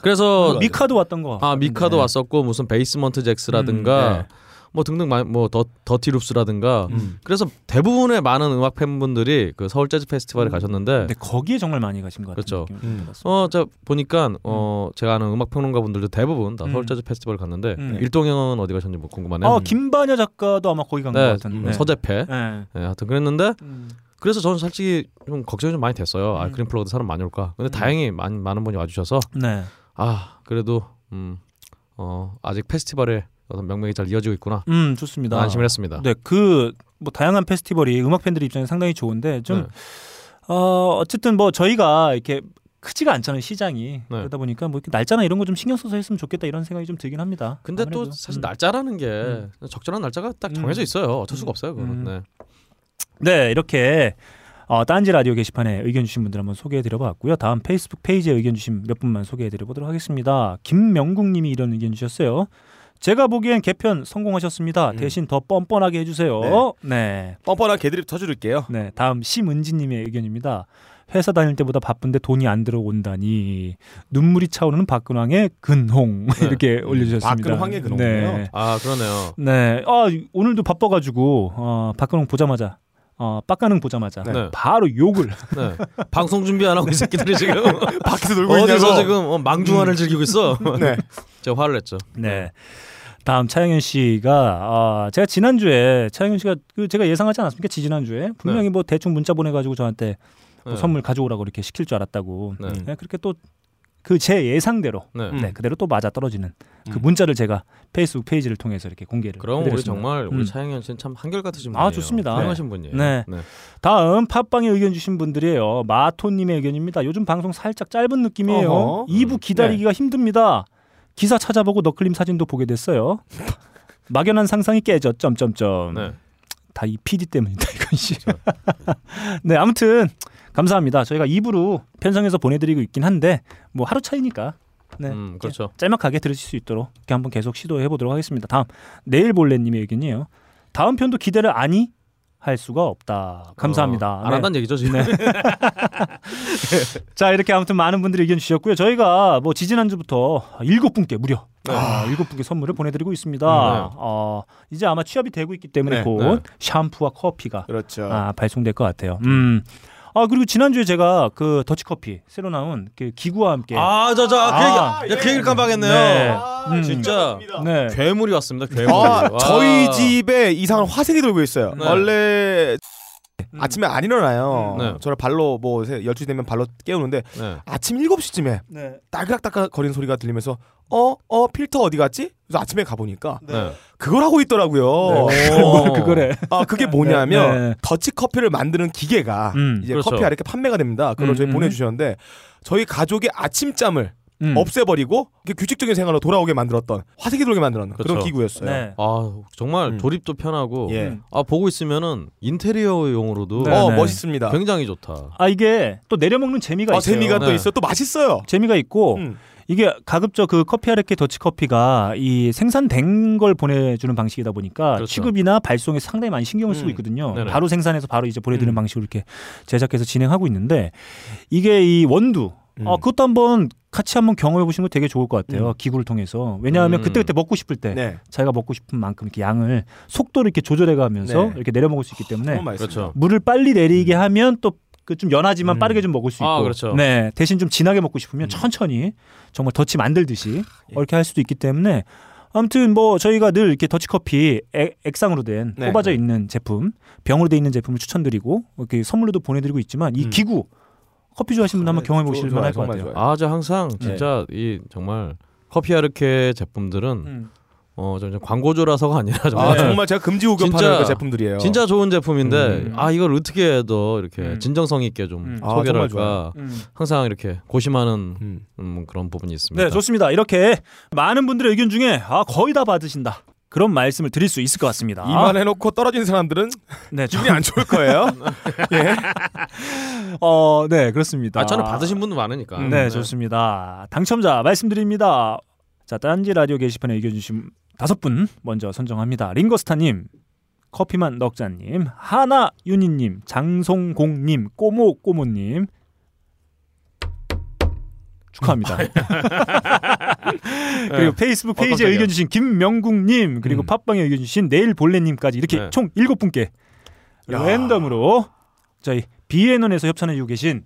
그래서 미카도 왔던 거. 아 미카도 네. 왔었고 무슨 Basement Jaxx라든가 음, 네. 뭐 등등 많이 뭐 더, Dirty Loops라든가 음. 그래서 대부분의 많은 음악 팬분들이 그 서울 재즈 페스티벌에 음. 가셨는데 근데 거기에 정말 많이 가신 것 같아요. 그렇죠. 음. 어, 저 보니까 어 제가 아는 음악 평론가 분들도 대부분 다 음. 서울 재즈 페스티벌 갔는데 음. 일동 형은 어디 가셨는지 뭐 궁금하네요. 어 김반야 작가도 아마 거기 간것 네, 같은데. 음, 서재패. 네. 네, 하여튼 그랬는데 음. 그래서 저는 솔직히 좀 걱정이 좀 많이 됐어요. 아 음. 그린 플러그도 사람 많이 올까? 근데 음. 다행히 많은 많은 분이 와주셔서 네. 아 그래도 음, 어 아직 페스티벌에 어떤 명맥이 잘 이어지고 있구나. 음 좋습니다. 안심을 했습니다. 네, 그 뭐 다양한 페스티벌이 음악 팬들 입장에 상당히 좋은데 좀 네. 어, 어쨌든 뭐 저희가 이렇게 크지가 않잖아요 시장이 네. 그러다 보니까 뭐 날짜나 이런 거 좀 신경 써서 했으면 좋겠다 이런 생각이 좀 들긴 합니다. 근데 또 아무래도. 사실 음. 날짜라는 게 음. 적절한 날짜가 딱 음. 정해져 있어요. 어쩔 수가 음. 없어요. 그거는. 음. 네. 네 이렇게 어, 딴지 라디오 게시판에 의견 주신 분들 한번 소개해 드려봤고요. 다음 페이스북 페이지에 의견 주신 몇 분만 소개해 드려보도록 하겠습니다. 김명국님이 이런 의견 주셨어요. 제가 보기엔 개편 성공하셨습니다. 음. 대신 더 뻔뻔하게 해주세요. 네. 뻔뻔한 개드립 터줄게요. 네, 다음 심은지님의 의견입니다. 회사 다닐 때보다 바쁜데 돈이 안 들어온다니 눈물이 차오르는 박근황의 근홍 네. 이렇게 올려주셨습니다. 박근황의 근홍이요? 네, 아 그러네요. 네. 아 오늘도 바빠가지고 어, 박근홍 보자마자 어, 빡가능 보자마자 네. 바로 욕을 네. 방송 준비 안 하고 이 새끼들이 지금 밖에서 놀고 어디서 있냐고. 지금 어, 망중화를 즐기고 있어. 네. 제가 화를 냈죠. 네. 다음 차영현 씨가 아, 제가 지난주에 차영현 씨가 그 제가 예상하지 않았습니까? 지지난주에 분명히 뭐 대충 문자 보내 가지고 저한테 뭐 네. 선물 가져오라고 이렇게 시킬 줄 알았다고. 네. 네, 그렇게 또 그 제 예상대로 네. 음. 네, 그대로 또 맞아 떨어지는 그 음. 문자를 제가 페이스북 페이지를 통해서 이렇게 공개를 그럼 우리 해드렸습니다. 정말 우리 음. 차영현 씨는 참 한결같으신 아, 분이에요. 좋습니다. 훌륭하신 분이에요. 네. 다음 팟빵에 의견 주신 분들이에요. 마토님의 의견입니다. 요즘 방송 살짝 짧은 느낌이에요. 어허. 2부 음. 기다리기가 힘듭니다. 기사 찾아보고 너클림 사진도 보게 됐어요. 막연한 상상이 깨져. 점점점. 네. 다이 PD 때문이다 이것이. 네 아무튼 감사합니다. 저희가 2부로 편성해서 보내드리고 있긴 한데 뭐 하루 차이니까. 네. 음, 그렇죠. 짤막하게 들으실 수 있도록 이렇게 한번 계속 시도해 보도록 하겠습니다. 다음 내일 볼레님의 의견이에요. 다음 편도 기대를 아니 할 수가 없다. 감사합니다. 어, 안 네. 한다는 얘기죠 지금. 자 이렇게 아무튼 많은 분들이 의견 주셨고요. 저희가 뭐 지지난 주부터 일곱 분께 무려 아, 일곱 분께 선물을 보내드리고 있습니다. 어, 이제 아마 취업이 되고 있기 때문에 네, 곧 네. 샴푸와 커피가 그렇죠. 아, 발송될 것 같아요. 음. 아 그리고 지난주에 제가 그 더치커피 새로 나온 그 기구와 함께 아저저 그, 아, 얘기, 그 얘기를 깜빡했네요. 네. 음. 진짜 네. 괴물이 왔습니다. 괴물이. 아, 와. 저희 집에 이상한 화색이 돌고 있어요. 네. 원래 아침에 안 일어나요. 네. 저를 발로 뭐 12시 되면 발로 깨우는데 네. 아침 7시쯤에 네. 딸깍딸깍 거리는 소리가 들리면서 어? 어? 필터 어디 갔지? 그래서 아침에 가보니까 네. 그걸 하고 있더라고요. 어, 그거래. 아 그게 뭐냐면 네, 네. 더치 커피를 만드는 기계가 음, 이제 그렇죠. 커피 이렇게 판매가 됩니다. 그걸 음, 저희 음. 보내주셨는데 저희 가족의 아침잠을 음. 없애버리고 규칙적인 생활로 돌아오게 만들었던 화색이 돌게 만들었던 그런 그렇죠. 기구였어요. 네. 아 정말 음. 조립도 편하고 예. 음. 아 보고 있으면은 인테리어용으로도 네, 어 네. 멋있습니다. 굉장히 좋다. 아 이게 또 내려먹는 재미가 어, 있어요. 재미가 또 네. 있어. 또 맛있어요. 재미가 있고 음. 이게 가급적 그 커피 아르케 더치 커피가 이 생산된 걸 보내주는 방식이다 보니까 그렇죠. 취급이나 발송에 상당히 많이 신경을 쓰고 음. 있거든요. 네네. 바로 생산해서 바로 이제 보내드리는 음. 방식으로 이렇게 제작해서 진행하고 있는데 이게 이 원두 음. 어, 그것도 한번 같이 한번 경험해 보시는 거 되게 좋을 것 같아요. 기구를 통해서 왜냐하면 음. 그때 그때 먹고 싶을 때 네. 자기가 먹고 싶은 만큼 이렇게 양을 속도를 이렇게 조절해 가면서 네. 이렇게 내려 먹을 수 있기 때문에 정말 맛있습니다. 그렇죠. 물을 빨리 내리게 하면 또 그 좀 연하지만 음. 빠르게 좀 먹을 수 있고 아, 그렇죠. 네 대신 좀 진하게 먹고 싶으면 음. 천천히 정말 더치 만들듯이 예. 이렇게 할 수도 있기 때문에 아무튼 뭐 저희가 늘 이렇게 더치 커피 액, 액상으로 된 네. 뽑아져 있는 제품 병으로 돼 있는 제품을 추천드리고 이렇게 선물로도 보내드리고 있지만 이 음. 기구 커피 좋아하시는 분 한번 네, 경험해 보실 만할 것 같아요. 좋아요. 아, 저 항상 진짜 이 정말 커피 아르케 제품들은 음. 어, 저 광고주라서가 아니라 아 정말 정말 제가 금지 구급하는 진짜- 그 제품들이에요. 진짜 좋은 제품인데 음. 아 이걸 어떻게 더 이렇게 음. 진정성 있게 좀 음. 아, 소개를 정말 할까 음. 항상 이렇게 고심하는 음. 음, 그런 부분이 있습니다. 네, 좋습니다. 이렇게 많은 분들의 의견 중에 아 거의 다 받으신다. 그런 말씀을 드릴 수 있을 것 같습니다. 이만 해놓고 떨어진 사람들은 네, 기분이 안 좋을 거예요. 예. 어, 네, 그렇습니다. 아 저는 받으신 분도 많으니까. 음, 네, 좋습니다. 당첨자 말씀드립니다. 자, 딴지 라디오 게시판에 의견 주신 다섯 분 먼저 선정합니다. 링거스타님, 커피만 넉자님, 하나 윤희님, 장송공님, 꼬모 꼬모님 축하합니다. 그리고 페이스북 페이지에. 의견 주신 김명국님, 그리고 음. 팟빵에 의견 주신 내일 볼레님까지 이렇게 네. 총 일곱 분께 야. 랜덤으로 저희 비앤원에서 협찬해주고 계신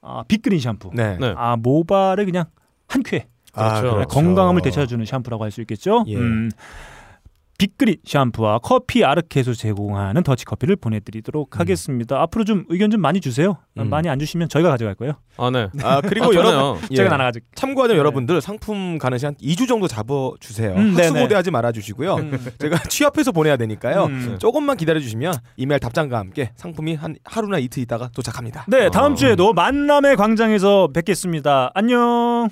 아, 빅그린 샴푸. 네. 네. 아 모발을 그냥 한 쾌. 아, 그렇죠. 그렇죠. 건강함을 되찾아주는 샴푸라고 할 수 있겠죠. 예. 음, 빅그린 샴푸와 커피 아르케에서 제공하는 더치커피를 보내드리도록 하겠습니다. 앞으로 좀 의견 좀 많이 주세요. 음. 많이 안 주시면 저희가 가져갈 거예요. 아 네. 아 그리고 아, 여러분. 예. 제가 나눠 가지고. 참고하자 네. 여러분들 상품 가는 시간 2주 정도 잡아 주세요. 음, 네네. 학수고대하지 말아 주시고요. 제가 취업해서 보내야 되니까요. 음. 조금만 기다려 주시면 이메일 답장과 함께 상품이 한 하루나 이틀 있다가 도착합니다. 네, 다음 어. 주에도 만남의 광장에서 뵙겠습니다. 안녕.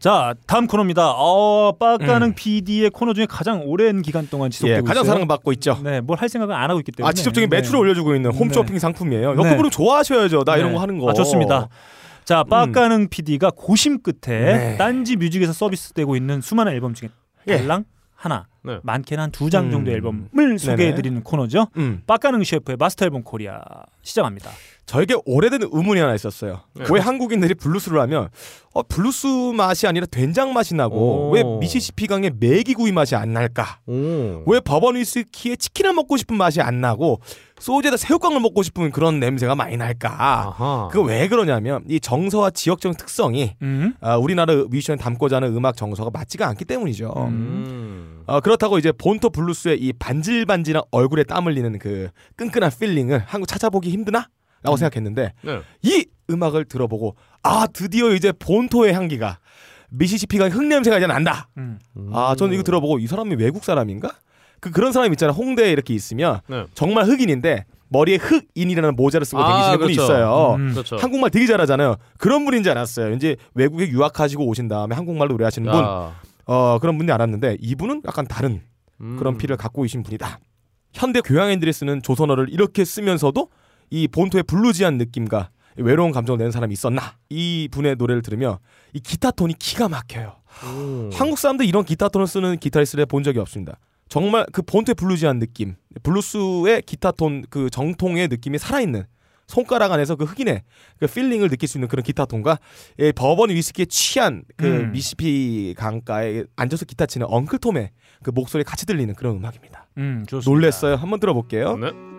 자, 다음 코너입니다. 어, 빡가는 PD의 코너 중에 가장 오랜 기간 동안 지속되고 예, 가장 있어요. 사랑받고 있죠. 네, 뭘 할 생각은 안 하고 있기 때문에. 아 직접적인 네. 매출을 올려주고 있는 홈쇼핑 상품이에요. 여러분은 좋아하셔야죠. 나 이런 네. 거 하는 거. 아, 좋습니다. 자, 빠까능 PD가 고심 끝에 네. 딴지 뮤직에서 서비스되고 있는 수많은 앨범 중에 예. 달랑 하나, 네. 많게는 한 두장 음. 정도의 앨범을 소개해드리는 코너죠. 음, 빠까능 셰프의 마스터 앨범 코리아 시작합니다. 저에게 오래된 의문이 하나 있었어요. 네. 왜 한국인들이 블루스를 하면 어, 블루스 맛이 아니라 된장 맛이 나고 오. 왜 미시시피 강의 메기구이 맛이 안 날까? 오. 왜 버번 위스키에 치킨을 먹고 싶은 맛이 안 나고 소주에다 새우깡을 먹고 싶은 그런 냄새가 많이 날까? 그거 왜 그러냐면 이 정서와 지역적 특성이 음. 아, 우리나라 뮤지션이 담고자 하는 음악 정서가 맞지가 않기 때문이죠. 음. 어, 그렇다고 이제 본토 블루스의 이 반질반질한 얼굴에 땀 흘리는 그 끈끈한 feeling을 한국 찾아보기 힘드나? 라고 생각했는데 네. 이 음악을 들어보고 아 드디어 이제 본토의 향기가 미시시피가 흙냄새가 이제 난다. 음. 아 저는 이거 들어보고 이 사람이 외국 사람인가? 그 그런 사람 있잖아 홍대에 이렇게 있으면 네. 정말 흑인인데 머리에 흑인이라는 모자를 쓰고 아, 다니시는 분이 그렇죠. 있어요. 음. 그렇죠. 한국말 되게 잘하잖아요. 그런 분인지 알았어요. 이제 외국에 유학하시고 오신 다음에 한국말로 노래하시는 분, 야. 어 그런 분이 알았는데 이분은 약간 다른 음. 그런 피를 갖고 계신 분이다. 현대 교양인들이 쓰는 조선어를 이렇게 쓰면서도 이 본토의 블루지한 느낌과 외로운 감정을 내는 사람이 있었나? 이 분의 노래를 들으면 이 기타 톤이 기가 막혀요. 오. 한국 사람들 이런 기타 톤을 쓰는 기타리스트를 본 적이 없습니다. 정말 그 본토의 bluesy한 느낌, 블루스의 기타 톤 그 정통의 느낌이 살아있는 손가락 안에서 그 흑인의 그 feeling을 느낄 수 있는 그런 기타 톤과 이 버번 위스키에 취한 그 음. 미시피 강가에 앉아서 기타 치는 엉클 톰의 그 목소리 같이 들리는 그런 음악입니다. 음, 좋습니다. 놀랬어요. 한번 들어볼게요. 네.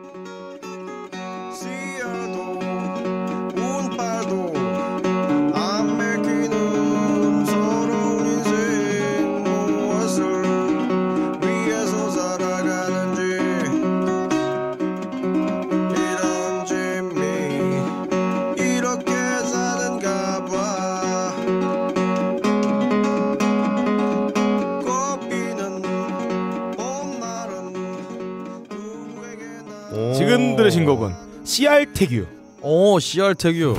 신 곡은 CR 태규. 오 CR 태규.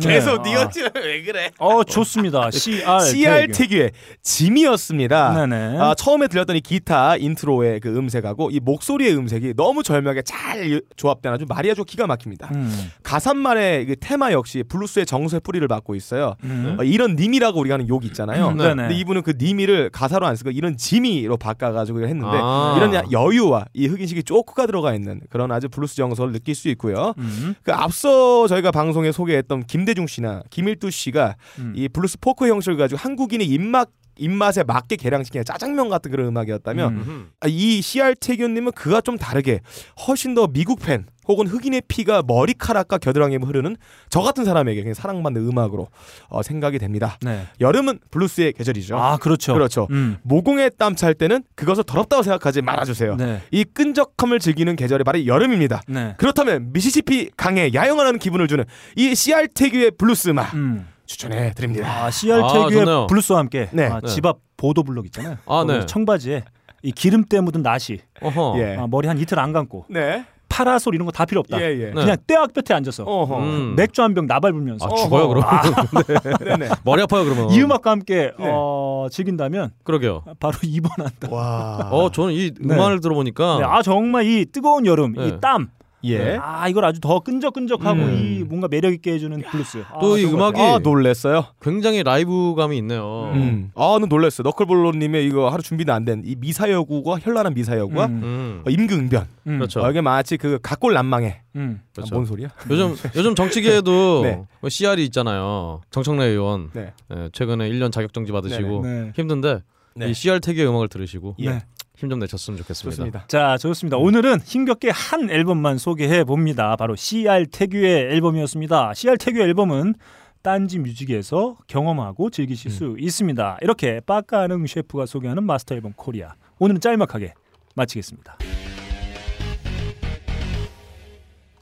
계속 네. 네가 아. 왜 그래? 어 좋습니다. CR CR 태규의 지미였습니다. 네네. 아, 처음에 들렸던 이 기타 인트로의 그 음색하고 이 목소리의 음색이 너무 절묘하게 잘 조합된 아주 mariage 기가 막힙니다. 음. 가사말의 그 테마 역시 블루스의 정서의 뿌리를 받고 있어요. 음. 어, 이런 니미라고 우리가 하는 욕 있잖아요. 음, 네네. 근데 이분은 그 니미를 가사로 안 쓰고 이런 지미로 바꿔가지고 했는데 아. 이런 야- 여유와 이 흑인식의 조크가 들어가 있는 그런 아주 블루스 정서를 느낄 수 있고요. 음. 그 앞서 저희가 방송에 소개했던 김대중 씨나 김일두 씨가 음. 이 블루스 포크 형식을 가지고 한국인의 입맛 입맛에 맞게 개량시킨 짜장면 같은 그런 음악이었다면 음. 아, 이 CR 태규님은 그가 좀 다르게 훨씬 더 미국 팬 혹은 흑인의 피가 머리카락과 겨드랑이에 흐르는 저 같은 사람에게 그냥 사랑받는 음악으로 어, 생각이 됩니다. 네. 여름은 블루스의 계절이죠. 아 그렇죠. 그렇죠. 음. 모공에 땀 찰 때는 그것을 더럽다고 생각하지 말아주세요. 네. 이 끈적함을 즐기는 계절이 바로 여름입니다. 네. 그렇다면 미시시피 강에 야영하는 기분을 주는 이 CR 태규의 블루스 음악 음. 추천해 드립니다. 아 CR 아, 태규의 좋네요. 블루스와 함께 네. 아, 네. 집앞 보도 블록 있잖아요. 아, 네. 청바지에 이 기름때 묻은 나시 어허. 예. 아, 머리 한 이틀 안 감고 네. 파라솔 이런 거 다 필요 없다. 예, 예. 네. 그냥 뙤약볕에 앉아서 어허. 음. 맥주 한 병 나발 불면서 아 죽어요 그럼. 네네. 머리 아파요 그러면. 이 음악과 함께 네. 어, 즐긴다면 그러게요. 바로 입원한다. 와. 어 저는 이 네. 음악을 들어보니까 네, 아 정말 이 뜨거운 여름, 네. 이 땀, 예. 아 이걸 아주 더 끈적끈적하고 음. 이 뭔가 매력 있게 해주는 블루스. 아, 또이 음악이 아 놀랬어요. 굉장히 라이브감이 있네요. 음. 아, 는 놀랬어. 너클볼러님의 이거 하루 준비는 안 된 이 미사여구가 현란한 미사여구와 음, 음. 어, 임금변. 음, 그렇죠. 어, 이게 마치 그 각골 난망해. 음. 그렇죠. 아, 뭔 소리야? 요즘 요즘 정치계에도 네. 뭐 CR이 있잖아요. 정청래 의원 네. 예, 최근에 1년 자격정지 받으시고 네. 힘든데 네. 이 CR 태규의 음악을 들으시고 예. 네. 힘좀 내셨으면 좋겠습니다. 좋습니다. 자 좋습니다. 오늘은 힘겹게 한 앨범만 소개해 봅니다. 바로 CR 태규의 앨범이었습니다. CR 태규의 앨범은 딴지 뮤직에서 경험하고 즐기실 수 있습니다. 이렇게 빠까능 셰프가 소개하는 마스터 앨범 코리아. 오늘은 짤막하게 마치겠습니다.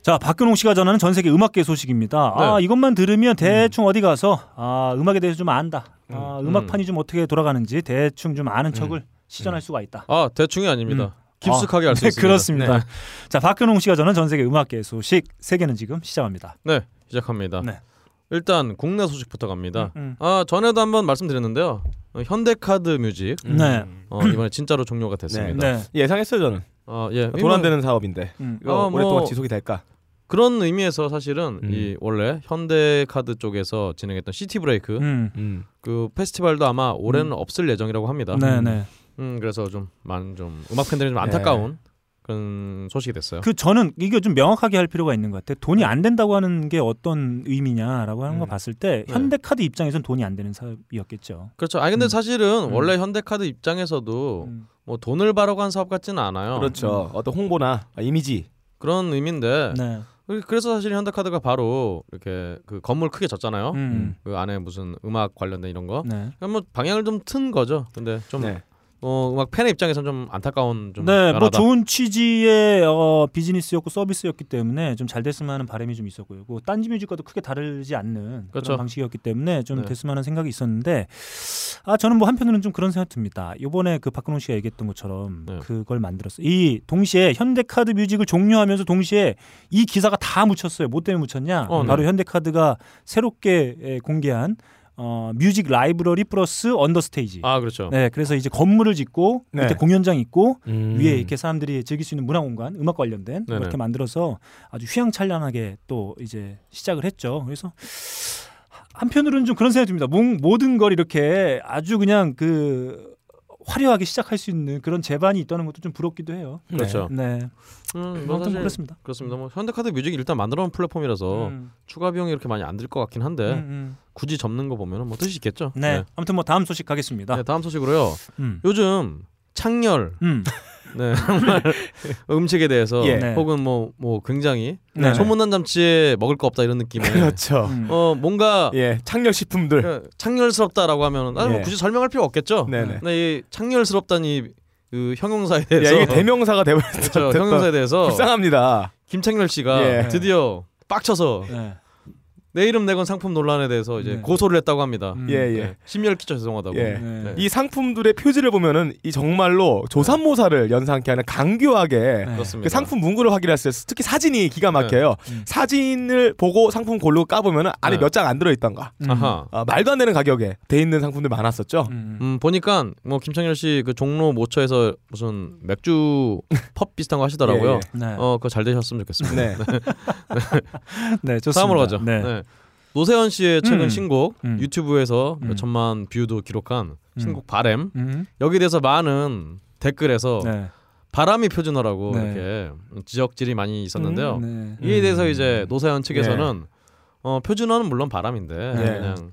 자 박근홍 씨가 전하는 전 세계 음악계 소식입니다. 아 네. 이것만 들으면 대충 어디 가서 아 음악에 대해서 좀 안다. 아, 음. 음악판이 좀 어떻게 돌아가는지 대충 좀 아는 척을 시전할 수가 있다. 아 대충이 아닙니다. 깊숙하게 알수 네, 있습니다. 그렇습니다. 네. 자, 박근홍 씨가 전한 전 세계 음악계 소식 세계는 지금 시작합니다. 네, 시작합니다. 네. 일단 국내 소식부터 갑니다. 음, 아 전에도 한번 말씀드렸는데요. 어, 현대카드 뮤직 음. 네. 어, 이번에 진짜로 종료가 됐습니다. 네. 예상했어요 저는. 어, 예, 돈안 되는 사업인데 음. 이거 어, 뭐- 오랫동안 지속이 될까? 그런 의미에서 사실은 음. 이 원래 현대카드 쪽에서 진행했던 시티 브레이크 음. 음. 그 페스티벌도 아마 올해는 없을 예정이라고 합니다. 네, 네. 음 그래서 좀 많은 좀 음악 팬들이 좀 안타까운 그런 소식이 됐어요. 그 저는 이거 좀 명확하게 할 필요가 있는 것 같아요. 돈이 안 된다고 하는 게 어떤 의미냐라고 하는 거 음. 봤을 때 네. 현대카드 입장에선 돈이 안 되는 사업이었겠죠. 그렇죠. 아니 근데 음. 사실은 음. 원래 현대카드 입장에서도 음. 뭐 돈을 벌어간 사업 같지는 않아요. 그렇죠. 어떤 홍보나 아, 이미지. 그런 의미인데 네. 그래서 사실 현대카드가 바로 이렇게 그 건물 크게 졌잖아요. 음. 그 안에 무슨 음악 관련된 이런 거. 네. 그러니까 뭐 방향을 좀 튼 거죠. 근데 좀 네. 어, 음악 팬의 입장에서는 좀 안타까운 좀 네, 뭐. 좋은 취지의 어, 비즈니스였고 서비스였기 때문에 좀 잘 됐으면 하는 바람이 좀 있었고요. 그 딴지 뮤직과도 크게 다르지 않는 그렇죠. 그런 방식이었기 때문에 좀 네. 됐으면 하는 생각이 있었는데 아 저는 뭐 한편으로는 좀 그런 생각 듭니다. 이번에 그 박근홍 씨가 얘기했던 것처럼 네. 그걸 만들었어요. 이 동시에 현대카드 뮤직을 종료하면서 동시에 이 기사가 다 묻혔어요. 뭐 때문에 묻혔냐? 어, 네. 바로 현대카드가 새롭게 에, 공개한 어, 뮤직 라이브러리 플러스 언더스테이지. 아 그렇죠. 네, 그래서 이제 건물을 짓고 네. 밑에 공연장 있고 음. 위에 이렇게 사람들이 즐길 수 있는 문화 공간, 음악 관련된 네네. 이렇게 만들어서 아주 휘황찬란하게 또 이제 시작을 했죠. 그래서 한편으로는 좀 그런 생각이 듭니다. 모- 모든 걸 이렇게 아주 그냥 그 화려하게 시작할 수 있는 그런 제반이 있다는 것도 좀 부럽기도 해요. 그렇죠. 네, 음, 뭐 아무튼 사실 그렇습니다. 그렇습니다. 뭐 현대카드 뮤직이 일단 만들어놓은 플랫폼이라서 음, 추가 비용이 이렇게 많이 안 들 것 같긴 한데 음, 음. 굳이 접는 거 보면은 뭐 뜻이 있겠죠. 네. 아무튼 뭐 다음 소식 가겠습니다. 네, 다음 소식으로요. 음, 요즘 창렬 음, 네, 정말 음식에 대해서 예. 네. 혹은 뭐뭐 굉장히 네. 소문난 잠치에 먹을 거 없다 이런 느낌의 그렇죠. 음. 어 뭔가 예, 창렬 식품들. 그 창렬스럽다라고 하면 아, 뭐 예. 굳이 설명할 필요 없겠죠. 네네. 근데 이 창렬스럽다는 이그 형용사에 야, 대해서 이게 대명사가 되버렸어. 그렇죠. 형용사에 대해서 불쌍합니다. 김창렬 씨가 예. 드디어 빡쳐서 네. 내 이름 내건 상품 논란에 대해서 이제 네. 고소를 했다고 합니다. 음. 예, 예. 네. 심려를 끼쳐 죄송하다고. 예. 네. 이 상품들의 표지를 보면은 이 정말로 조삼모사를 연상케 하는 강교하게 네. 그렇습니다. 그 상품 문구를 확인했어요. 특히 사진이 기가 막혀요. 음. 사진을 보고 상품 고르고 까보면은 안에 네. 몇장 안 들어있던가. 음. 아하. 아, 말도 안 되는 가격에 돼 있는 상품들 많았었죠. 음. 음 보니까 뭐 김창렬 씨 그 종로 모처에서 무슨 맥주 펍 비슷한 거 하시더라고요. 예, 네. 어 그거 잘 되셨으면 좋겠습니다. 네. 네, 좋습니다. 다음으로 가죠. 네. 네. 노사연 씨의 최근 음. 신곡 음. 유튜브에서 음. 몇 천만 뷰도 기록한 음. 신곡 바램 음. 여기 에 대해서 많은 댓글에서 네. 바람이 표준어라고 네. 이렇게 지적질이 많이 있었는데요. 네. 이에 대해서 음. 이제 노사연 측에서는 어, 표준어는 물론 바람인데 네. 그냥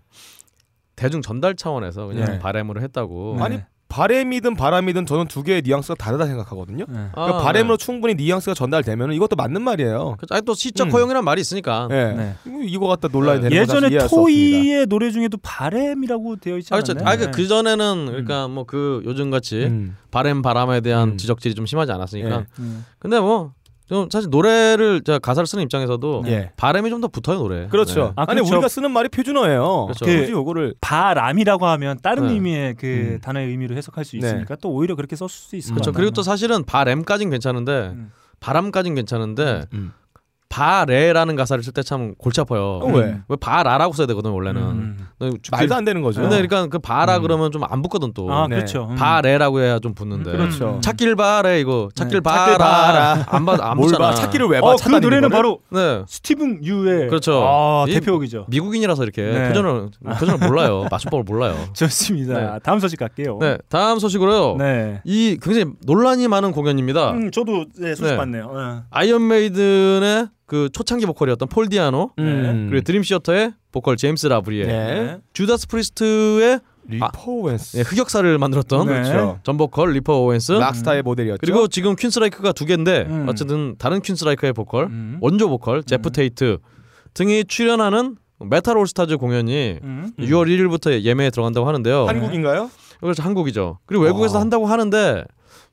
대중 전달 차원에서 그냥 네. 바램으로 했다고. 네. 아니, 바램이든 바람이든 저는 두 개의 뉘앙스가 다르다 생각하거든요. 네. 아, 그러니까 바램으로 충분히 뉘앙스가 전달되면 이것도 맞는 말이에요. 그- 아니 또 시적 음. 허용이란 말이 있으니까. 예. 네. 이거- 이거 갖다 논란이 네. 되는 예전에. 토이의 노래 중에도 바램이라고 되어 있지 아, 않나요? 그렇죠. 아, 그, 네. 그 전에는 그러니까 뭐그 요즘 같이 음. 바램 바람에 대한 음. 지적질이 좀 심하지 않았으니까. 예. 음. 근데 뭐 좀 사실 노래를 제가 가사를 쓰는 입장에서도 예. 바램이 좀 더 붙어요 노래. 그렇죠. 네. 아, 아니 그렇죠. 우리가 쓰는 말이 표준어예요. 그렇죠. 그- 굳이 요거를 바람이라고 하면 다른 네. 의미의 그 음. 단어의 의미로 해석할 수 네. 있으니까 또 오히려 그렇게 썼을 수 있을 것 그렇죠. 같아요. 그리고 또 사실은 바램까진 괜찮은데 음. 바람까진 괜찮은데 음. 바래라는 가사를 쓸 때 참 골치 아파요. 어, 왜? 왜 바라라고 써야 되거든 원래는. 음. 말도 안 되는 거죠. 근데 그러니까 그 바라 음. 그러면 좀 안 붙거든 또. 아 네. 그렇죠. 음. 바래라고 해야 좀 붙는데. 음, 그렇죠. 찾길 바래 이거. 찾길 네. 바라. 찾길 바라. 안 봐, 안뭘 붙잖아. 봐? 찾기를 왜 봐? 어, 그 노래는 거를? 바로 네. 스티븐 유의 그렇죠. 아, 이- 대표곡이죠. 미국인이라서 이렇게 네. 표준을 표준을 몰라요. 맞춤법을 몰라요. 좋습니다. 네. 다음 소식 갈게요. 네. 다음 소식으로요. 네. 이 굉장히 논란이 많은 공연입니다. 음, 저도 네, 소식 네. 봤네요. 네. 아이언 메이든의 그 초창기 보컬이었던 폴 디아노 음. 그리고 드림 시어터의 보컬 제임스 라브리에 네. 주다스 프리스트의 리퍼 오웬스. 예, 흑역사를 만들었던 네. 그렇죠. 전 보컬 리퍼 오웬스 락스타의 모델이었죠. 그리고 지금 퀸스라이크가 두 개인데 음. 어쨌든 다른 퀸스라이크의 보컬 음. 원조 보컬 제프 음. 테이트 등이 출연하는 Metal All Stars 공연이 음. 6월 1일부터 예매에 들어간다고 하는데요. 한국인가요? 그래서 한국이죠. 그리고 외국에서 어. 한다고 하는데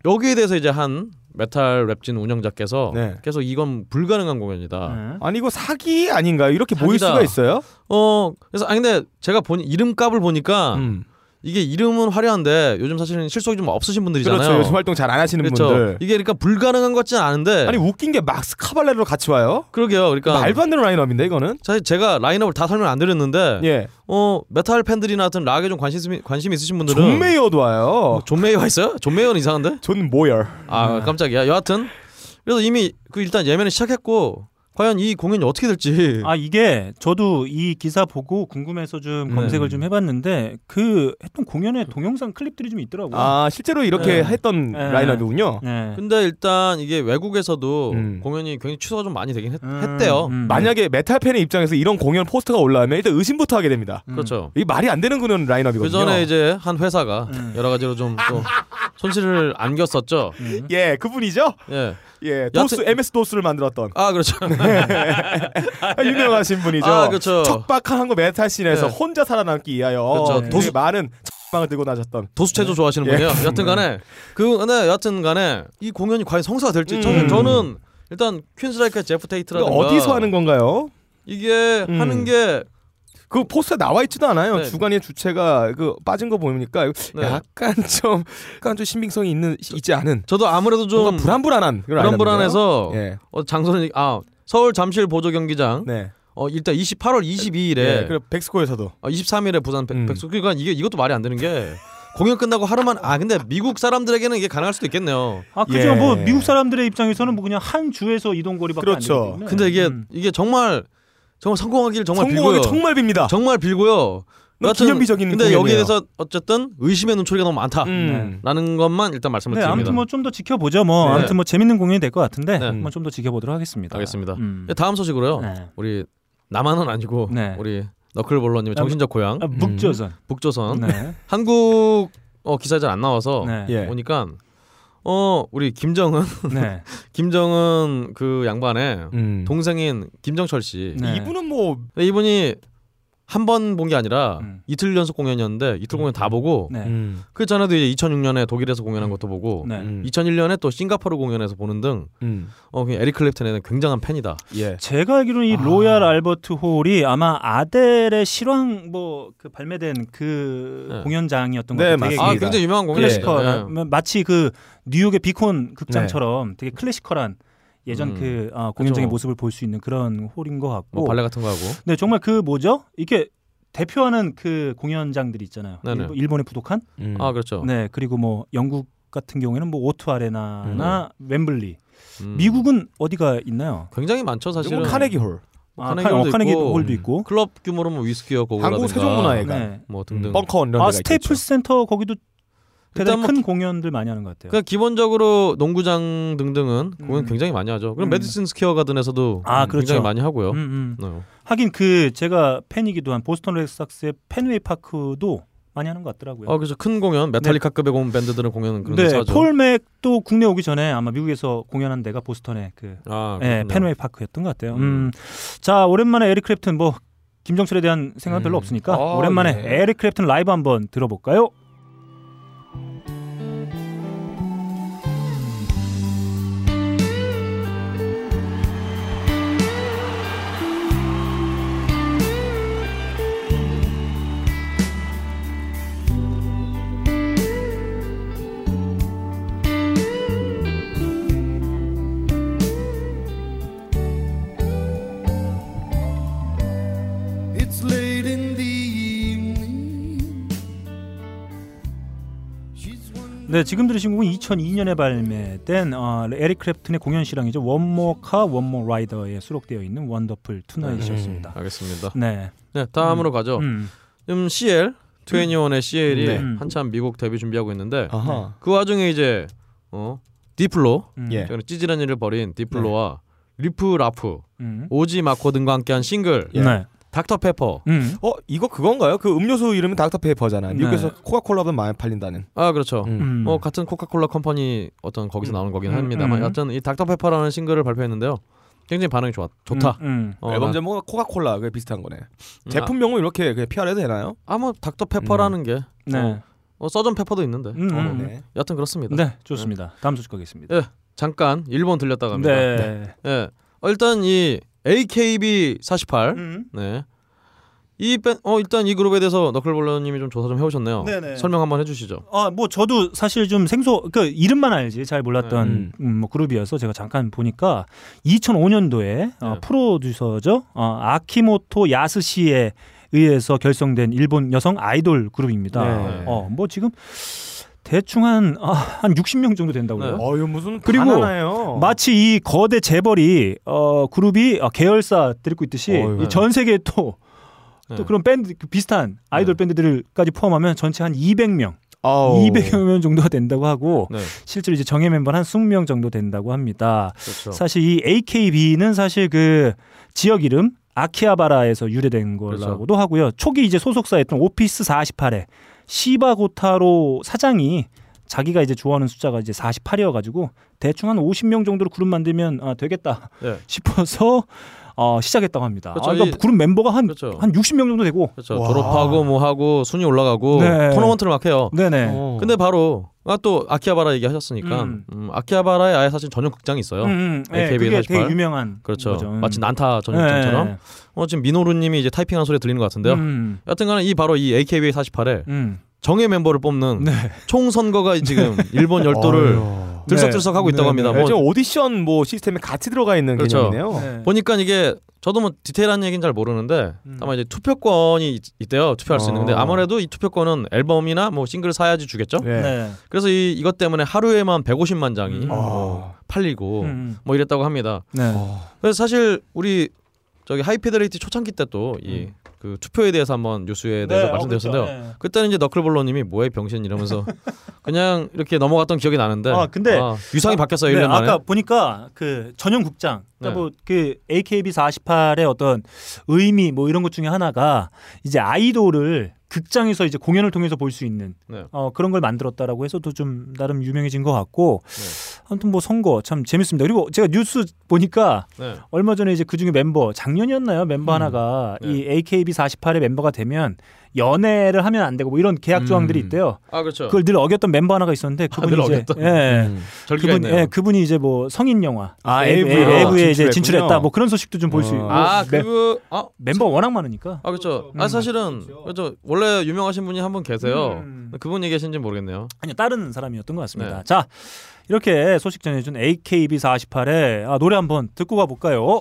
여기에 대해서 이제 한 메탈 웹진 운영자께서 네. 계속 이건 불가능한 공연이다. 네. 아니 이거 사기 아닌가요? 이렇게 모일 사기다. 수가 있어요? 어 그래서 아 근데 제가 보니 이름값을 보니까 음. 이게 이름은 화려한데 요즘 사실은 실속이 좀 없으신 분들이잖아요. 그렇죠. 요즘 활동 잘 안 하시는 그렇죠. 분들. 이게 그러니까 불가능한 것 같지는 않은데 아니 웃긴 게 막스 카발레라 같이 와요? 그러게요. 그러니까 말도 안 되는 라인업인데 이거는. 사실 제가 라인업을 다 설명 안 드렸는데 예. 어 메탈 팬들이나 하여튼 락에 좀 관심 있- 관심 있으신 분들은 존 메이어도 와요. 어, 존 메이어가 있어요? 존 메이어는 이상한데? 존 모열. 아 깜짝이야. 여하튼 그래서 이미 그 일단 예매는 시작했고 과연 이 공연이 어떻게 될지 아 이게 저도 이 기사 보고 궁금해서 좀 네. 검색을 좀 해봤는데 그 했던 공연의 동영상 클립들이 좀 있더라고요. 아 실제로 이렇게 네. 했던 네. 라인업이군요. 네. 근데 일단 이게 외국에서도 음. 공연이 굉장히 취소가 좀 많이 되긴 했, 음, 대요 음. 만약에 메탈 팬의 입장에서 이런 공연 포스터가 올라오면 일단 의심부터 하게 됩니다. 음. 그렇죠. 이게 말이 안 되는 그런 그 라인업이거든요. 전에 이제 한 회사가 음. 여러 가지로 좀 또 손실을 안겼었죠. 음. 예, 그분이죠. 예. 예, 도스 여하튼- MS 도스를 만들었던 아 그렇죠. 아, 유명하신 분이죠. 아 그렇죠. 척박한 한국 메탈 씬에서 네. 혼자 살아남기 위하여 그렇죠. 도수- 많은 척방을 들고 나셨던. 도수체조 좋아하시는 예. 분이요. 여튼간에 그 근데 여튼간에 이 공연이 과연 성사가 될지 음. 저는, 저는 일단 퀸스라이크 제프 테이트라든가 어디서 하는 건가요? 이게 음. 하는 게 그 포스터에 나와 있지도 않아요. 네. 주관의 주체가 그 빠진 거 보니까 네. 약간 좀 약간 좀 신빙성이 있는 있지 않은 저도 아무래도 좀 뭔가 불안불안한 그런 불안불안해서. 예. 어, 장소는 아 서울 잠실 보조 경기장 네. 어 일단 28월 22일에 예. 그리고 백스코에서도 어, 23일에 부산 백- 음. 백수 그러니까 이게 이것도 말이 안 되는 게 공연 끝나고 하루만 아 근데 미국 사람들에게는 이게 가능할 수도 있겠네요. 아 그죠. 예. 뭐 미국 사람들의 입장에서는 뭐 그냥 한 주에서 이동 거리밖에 그렇죠. 안 되기 때문에. 근데 이게 음. 이게 정말 정말 성공하기를 정말 성공하기 빌고요. 정말 빕니다. 정말 빌고요. 너무 여하튼 기념비적인 근데 공연이에요. 여기에 대해서 어쨌든 의심의 눈초리가 너무 많다라는 음. 것만 일단 말씀을 네, 드립니다. 아무튼 뭐 좀 더 지켜보죠. 뭐 네. 아무튼 뭐 재밌는 공연이 될 것 같은데 네. 한번 좀 더 지켜보도록 하겠습니다. 알겠습니다. 음. 네, 다음 소식으로요. 네. 우리 남한은 아니고 네. 우리 너클볼러님의 정신적 고향 아, 북조선. 북조선 네. 한국 어, 기사 잘 안 나와서 네. 예. 보니까 어 우리 김정은 네. 김정은 그 양반의 음. 동생인 김정철 씨 네. 이분은 뭐 이분이 한 번 본 게 아니라 음. 이틀 연속 공연이었는데 이틀 공연 다 보고 네. 음. 그 전에도 이제 2006년에 독일에서 공연한 것도 보고 네. 음. 2001년에 또 싱가포르 공연에서 보는 등 음. 어, 그냥 에릭 클랩튼에는 굉장한 팬이다. 예. 제가 알기로는 이 아. 로얄 알버트 홀이 아마 아델의 실황 뭐 그 발매된 그 네. 공연장이었던 것 네, 같아요. 되게 아, 맞습니다. 굉장히 유명한 공연. 클래시컬 네. 마치 그 뉴욕의 비콘 극장처럼 되게 클래시컬한 예전 음. 그 아, 공연장의 그죠. 모습을 볼 수 있는 그런 홀인 것 같고. 뭐 발레 같은 거 하고. 네 정말 그 뭐죠? 이게 대표하는 그 공연장들이 있잖아요. 네네. 일본, 일본 의 부도칸. 음. 아 그렇죠. 네 그리고 뭐 영국 같은 경우에는 뭐 오투 아레나나 웸블리. 음. 미국은 어디가 있나요? 굉장히 많죠 사실은. 카네기 홀. 아, 카네기 카- 어, 홀도 카네기 있고, 홀도 음. 있고. 클럽 규모로 뭐 위스키어 고고라든가 한국 세종문화회관. 네. 뭐 등등. 벙커원 이런 아 스테이플. 센터 거기도 대단히 뭐 큰 공연들 많이 하는 것 같아요. 그러니까 기본적으로 농구장 등등은 공연 음. 굉장히 많이 하죠. 그럼 음. 메디슨 스퀘어 가든에서도 아, 음, 그렇죠. 굉장히 많이 하고요. 음, 음. 네. 하긴 그 제가 팬이기도 한 보스턴 레드삭스의 펜웨이 파크도 많이 하는 것 같더라고요. 어 그래서 큰 공연 메탈리카급의 공 밴드들은 공연은 그런 데서 네, 하죠. 폴 맥도 국내 오기 전에 아마 미국에서 공연한 데가 보스턴의 그 아, 예. 펜웨이 파크였던 것 같아요. 음. 음. 자 오랜만에 에릭 클랩튼 뭐 김정철에 대한 생각 은 별로 음. 없으니까 아, 오랜만에 네. 에릭 클랩튼 라이브 한번 들어볼까요? 네, 지금 들으신 곡은 2002년에 발매된 어, 에릭 클랩튼의 공연 실황이죠. One More Car, One More Rider에 수록되어 있는 Wonderful Tonight이었습니다. 알겠습니다. 네. 네, 다음으로 가죠. 음. 지금 CL 2NE1의 CL이 네. 한참 미국 데뷔 준비하고 있는데 아하. 그 와중에 이제 어 디플로 음. 예. 저는 찌질한 일을 벌인 디플로와 리프 라프, 음. 오지 마코 등과 함께한 싱글 예. 네. Doctor Pepper. 음. 어 이거 그건가요? 그 음료수 이름이 닥터페이퍼잖아. 네. 미국에서 코카콜라보다 많이 팔린다는. 아 그렇죠. 음. 음. 뭐 같은 코카콜라 컴퍼니 어떤 거기서 나오는 거긴 음, 합니다만 음. 여튼 이 닥터 페퍼라는 싱글을 발표했는데요. 굉장히 반응이 좋았 좋다. 음. 음. 어, 앨범 나- 제목은 코카콜라 그 비슷한 거네. 음, 제품명은 이렇게 그냥 PR해도 되나요? 아뭐 닥터 페퍼라는 게 네. 어, 어, 서전 페퍼도 있는데. 음, 어, 음. 네. 여튼 그렇습니다. 네, 좋습니다. 다음 소식 가겠습니다. 예, 잠깐 일본 들렸다 갑니다. 네. 예. 어, 일단 이 AKB 48 음. 네. 이 밴, 어 일단 이 그룹에 대해서 너클볼러님이 좀 조사 좀 해오셨네요. 네네. 설명 한번 해주시죠. 아, 뭐 저도 사실 좀 생소 그 이름만 알지 잘 몰랐던 음. 음, 뭐 그룹이어서 제가 잠깐 보니까 2005년도에 어, 네. 프로듀서죠. 어, 아키모토 야스시에 의해서 결성된 일본 여성 아이돌 그룹입니다. 네. 어, 뭐 지금 대충 한, 아, 한 60명 정도 된다고요. 네. 어 이거 무슨 그리고 바나나예요. 마치 이 거대 재벌이 어 그룹이 어, 계열사 들고 있듯이 어휴. 이전 세계 또, 또 네. 그런 밴드 그 비슷한 아이돌 네. 밴드들까지 포함하면 전체 한 200명, 아우. 200여 명 정도가 된다고 하고 네, 실제로 이제 정예 멤버는 한 20명 정도 된다고 합니다. 그렇죠. 사실 이 AKB는 사실 그 지역 이름 아키하바라에서 유래된 그렇죠. 거라고도 하고요. 초기 이제 소속사였던 오피스 48에 시바고타로 사장이 자기가 이제 좋아하는 숫자가 이제 48이어 가지고 대충 한 50명 정도로 그룹 만들면 아, 되겠다 네. 싶어서 어, 시작했다고 합니다. 그렇죠. 아, 그러니까 이- 그룹 멤버가 한, 그렇죠. 한 60명 정도 되고. 그렇죠. 와. 졸업하고 뭐 하고 순위 올라가고 네. 토너먼트를 막 해요. 네네. 어. 근데 바로 아, 또 아키하바라 얘기하셨으니까 음. 음, 아키하바라에 아예 사실 전용 극장이 있어요. 음, 음. 네, AKB 그게 48. 되게 유명한 그렇죠. 거죠. 음. 마치 난타 전용 극장처럼. 네. 어 지금 민호루님이 이제 타이핑한 소리 들리는 것 같은데요. 음, 여튼간에 이 바로 이 AKB 48에 음. 정예 멤버를 뽑는 네. 총 선거가 지금 일본 열도를 어휴. 들썩들썩 하고 네. 있다고 네, 합니다. 네. 뭐 지금 오디션 뭐 시스템에 같이 들어가 있는 그렇죠. 개념이네요. 네. 보니까 이게 저도 뭐 디테일한 얘기는 잘 모르는데 음. 아마 이제 투표권이 있, 있대요. 투표할 수 있는. 근데 어. 아무래도 이 투표권은 앨범이나 뭐 싱글 사야지 주겠죠. 네. 네. 그래서 이 이것 때문에 하루에만 150만 장이 음. 어, 팔리고 음. 뭐 이랬다고 합니다. 네. 어. 그래서 사실 우리 저기 하이피델리티 초창기 때 또이 그 투표에 대해서 한번 뉴스에 대해서 네, 말씀드렸는데요. 어, 그렇죠. 네. 그때는 이제 너클볼러님이 뭐해 병신 이러면서 그냥 이렇게 넘어갔던 기억이 나는데 아, 근데 유상이 아, 바뀌었어요 네, 1년 만에. 아까 보니까 그 전용 국장, 그러니까 네. 뭐그 AKB 48의 어떤 의미 뭐 이런 것 중에 하나가 이제 아이돌을 극장에서 이제 공연을 통해서 볼 수 있는 네. 어, 그런 걸 만들었다라고 해서도 좀 나름 유명해진 것 같고 네. 아무튼 뭐 선거 참 재밌습니다. 그리고 제가 뉴스 보니까 네. 얼마 전에 이제 그 중에 멤버 작년이었나요 멤버 음. 하나가 네. 이 AKB 48의 멤버가 되면 연애를 하면 안 되고 뭐 이런 계약 조항들이 음. 있대요. 아 그렇죠. 그걸 늘 어겼던 멤버 하나가 있었는데 아, 그분이 늘 이제 어겼던. 예. 음. 절기가 그분 있네요. 예, 그분이 이제 뭐 성인 영화 아, AV, AV 로 AV에 이제 진출했군요. 진출했다 뭐 그런 소식도 좀 볼수 어. 있고 아 멤- 그거 아, 멤버 워낙 많으니까 아 그렇죠. 음. 아 사실은 그렇죠. 원래 유명하신 분이 한 분 계세요. 음. 그분이 계신지 모르겠네요. 아니요 다른 사람이었던 것 같습니다. 네. 자 이렇게 소식 전해준 AKB 48의 아, 노래 한번 듣고 가볼까요?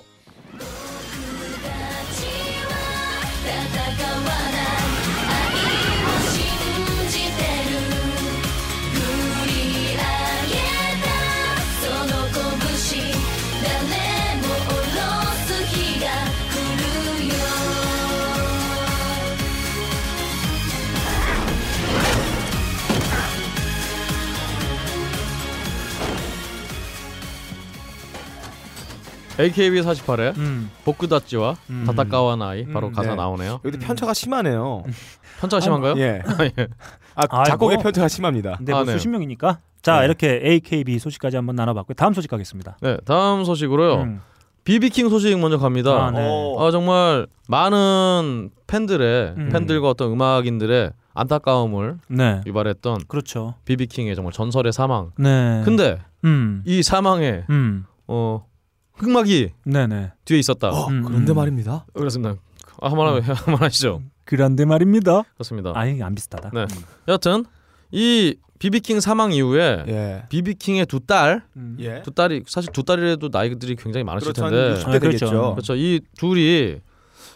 AKB48의 음. 복구다치와 음. 다타카와 나이 음. 바로 음, 가사 네. 나오네요. 여기 음. 편차가 심하네요. 편차가 심한가요? 아, 예. 아, 예. 아, 아 작곡의 편차가 심합니다. 근데 뭐 아, 네. 수십 명이니까. 자, 네. 이렇게 AKB 소식까지 한번 나눠봤고요. 다음 소식 가겠습니다. 네, 다음 소식으로요. 음. 비비킹 소식 먼저 갑니다. 아, 네. 아, 정말 많은 팬들의 팬들과 어떤 음악인들의 안타까움을 네. 유발했던 그렇죠. 비비킹의 정말 전설의 사망. 네. 근데 음. 이 사망에 음. 어 흑막이 네네. 뒤에 있었다. 음, 그런데 음. 말입니다. 그렇습니다. 아, 한번 하- 한번 하시죠. 그런데 말입니다. 그렇습니다. 아니 안 비슷하다. 네. 여하튼 이 비비킹 사망 이후에 예. 비비킹의 두 딸, 음. 예. 두 딸이 사실 두 딸이라도 나이들이 굉장히 많으실 그렇죠. 한 텐데 60대 아, 그렇죠. 그렇죠. 이 둘이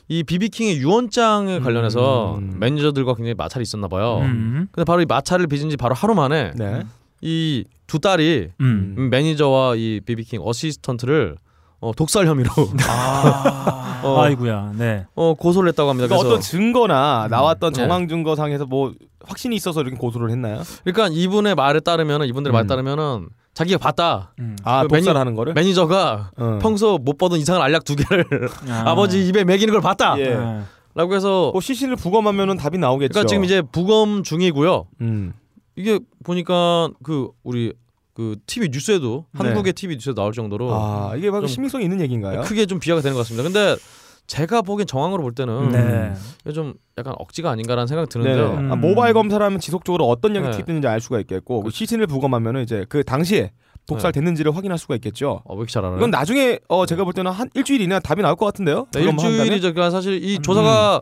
이 비비킹의 유언장에 관련해서 음. 매니저들과 굉장히 마찰이 있었나 봐요. 음. 근데 바로 이 마찰을 빚은 지 바로 하루 만에 네. 이 두 딸이 음. 매니저와 이 비비킹 assistant를 어, 독살 혐의로 아. 어, 아이고야. 네. 어, 고소를 했다고 합니다. 그러니까 그래서 어떤 증거나 나왔던 네. 정황 증거상에서 뭐 확신이 있어서 이렇게 고소를 했나요? 그러니까 이분의 말에 따르면은 이분들의 말에 음. 따르면은 자기가 봤다. 음. 아, 그 독살하는 거를? 매니저가 어. 평소 못 보던 이상한 알약 두 개를 아. 버지 입에 먹이는 걸 봤다. 예. 아. 라고 해서 뭐 시신을 부검하면은 답이 나오겠죠. 그러니까 지금 이제 부검 중이고요. 음. 이게 보니까 그 우리 그 TV 뉴스에도 네. 한국의 TV 뉴스에 나올 정도로 아, 이게 바로 좀 신빙성이 있는 얘기인가요? 크게 좀 비하가 되는 것 같습니다. 근데 제가 보기엔 정황으로 볼 때는 네. 이게 좀 약간 억지가 아닌가라는 생각이 드는데요. 네. 음. 아, 모바일 검사를 하면 지속적으로 어떤 양이 네. 투입되는지 알 수가 있겠고 그 시신을 부검하면 은 이제 그 당시에 독살됐는지를 확인할 수가 있겠죠. 어, 왜 이렇게 잘 알아요? 이건 나중에 어 제가 볼 때는 한 일주일 이내 답이 나올 것 같은데요. 네? 일주일이죠. 그러니까 사실 이 음. 조사가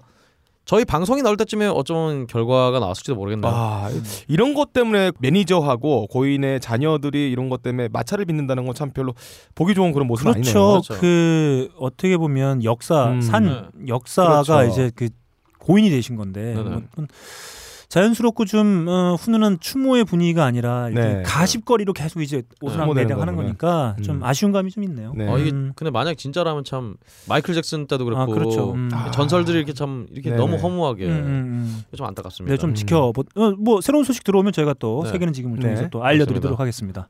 저희 방송이 나올 때쯤에 어쩌면 결과가 나왔을지도 모르겠네요. 아 이런 것 때문에 매니저하고 고인의 자녀들이 이런 것 때문에 마찰을 빚는다는 건 참 별로 보기 좋은 그런 모습 아니네요. 그렇죠. 그렇죠. 그 어떻게 보면 역사 음. 산 네. 역사가 그렇죠. 이제 그 고인이 되신 건데. 뭐, 좀 자연스럽고 좀 어, 훈훈한 추모의 분위기가 아니라 이렇게 네. 가십거리로 계속 이제 옷을 네. 매장하는 거구나. 거니까 좀 음. 아쉬운 감이 좀 있네요. 네. 어, 이게 음. 근데 만약 진짜라면 참 마이클 잭슨 때도 그렇고 아 그렇죠. 음. 아. 전설들이 이렇게 참 이렇게 네네. 너무 허무하게 음, 음, 음. 좀 안타깝습니다. 네, 좀 음. 지켜보. 어, 뭐 새로운 소식 들어오면 저희가 또 네. 세계는 지금을 네. 통해서 또 알려드리도록 하겠습니다.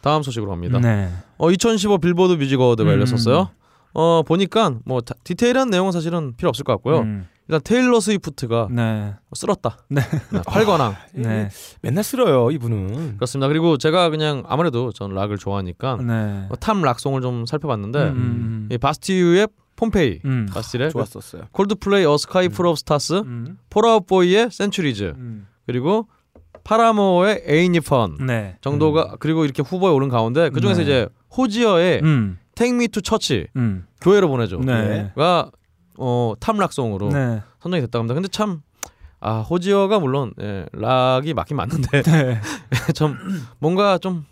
다음 소식으로 갑니다. 네. 어, 2015 빌보드 뮤직 어워드가 음. 열렸었어요. 어 보니까 뭐 다- 디테일한 내용은 사실은 필요 없을 것 같고요. 음. 일단 테일러 스위프트가 네. 쓸었다. 네. 네, 팔관왕. 네. 맨날 쓸어요 이분은. 그렇습니다. 그리고 제가 그냥 아무래도 전 락을 좋아하니까 네. 어, Top Rock Song을 좀 살펴봤는데 음, 음, 이 바스티유의 Pompeii, 음. 바스틸의 좋았었어요. 콜드플레이 어 Sky Full of Stars, 음. 폴아웃 보이의 Centuries, 음. 그리고 파라모어의 Ain't It Fun 네. 정도가 그리고 이렇게 후보에 오른 가운데 그 중에서 네. 이제 호지어의 음. To Church 음. 교회로 보내줘 네. 가 어, Top Rock Song으로 네. 선정이 됐다고 합니다. 근데 참 아, 호지어가 물론 예, 락이 맞긴 맞는데 네. 좀 뭔가 좀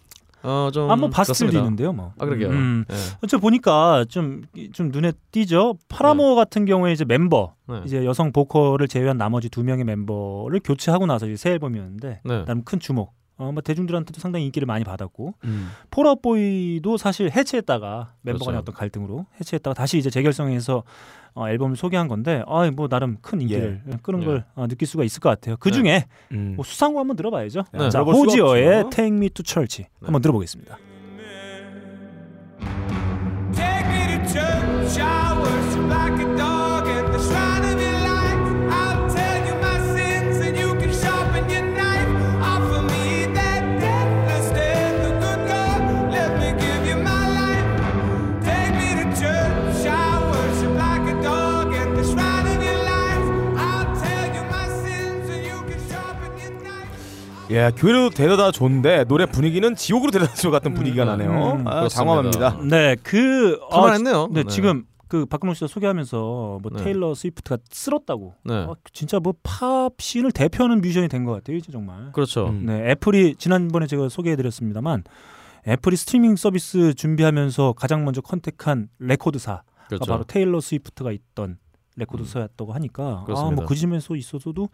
어, 좀 한번 바스틸도. 있는데요, 뭐. 아, 그러게요. 음. 예. 어째 보니까 좀 좀 눈에 띄죠. 파라모 같은 경우에 이제 멤버 네. 이제 여성 보컬을 제외한 나머지 두 명의 멤버를 교체하고 나서 이제 새 앨범이었는데 네. 나름 큰 주목. 어, 뭐 대중들한테도 상당히 인기를 많이 받았고 음. 폴아웃보이도 사실 해체했다가 멤버 간의 그렇죠. 어떤 갈등으로 해체했다가 다시 이제 재결성해서 어, 앨범을 소개한 건데 아뭐 나름 큰 인기를 끄는 예. 걸 어, 느낄 수가 있을 것 같아요. 그 중에 음. 뭐 수상곡 한번 들어봐야죠. 네. 자 호지어의. Take Me to Church 한번 들어보겠습니다. 예, 교회로 데려다 줬는데 노래 분위기는 지옥으로 데려다 줘 같은 분위기가 나네요. 음, 아. 장황합니다. 네, 그 어, 할만했네요. 네, 지금 그 박근홍 씨가 소개하면서 뭐 네. 테일러 스위프트가 쓸었다고. 네. 어, 진짜 뭐 팝 scene을 대표하는 뮤지션이 된 것 같아요, 이제 정말. 그렇죠. 음. 네, 애플이 지난번에 제가 소개해드렸습니다만 애플이 스트리밍 서비스 준비하면서 가장 먼저 contact한 레코드사가 그렇죠. 바로 테일러 스위프트가 있던 레코드사였다고 하니까. 아뭐그 집에서 있어서도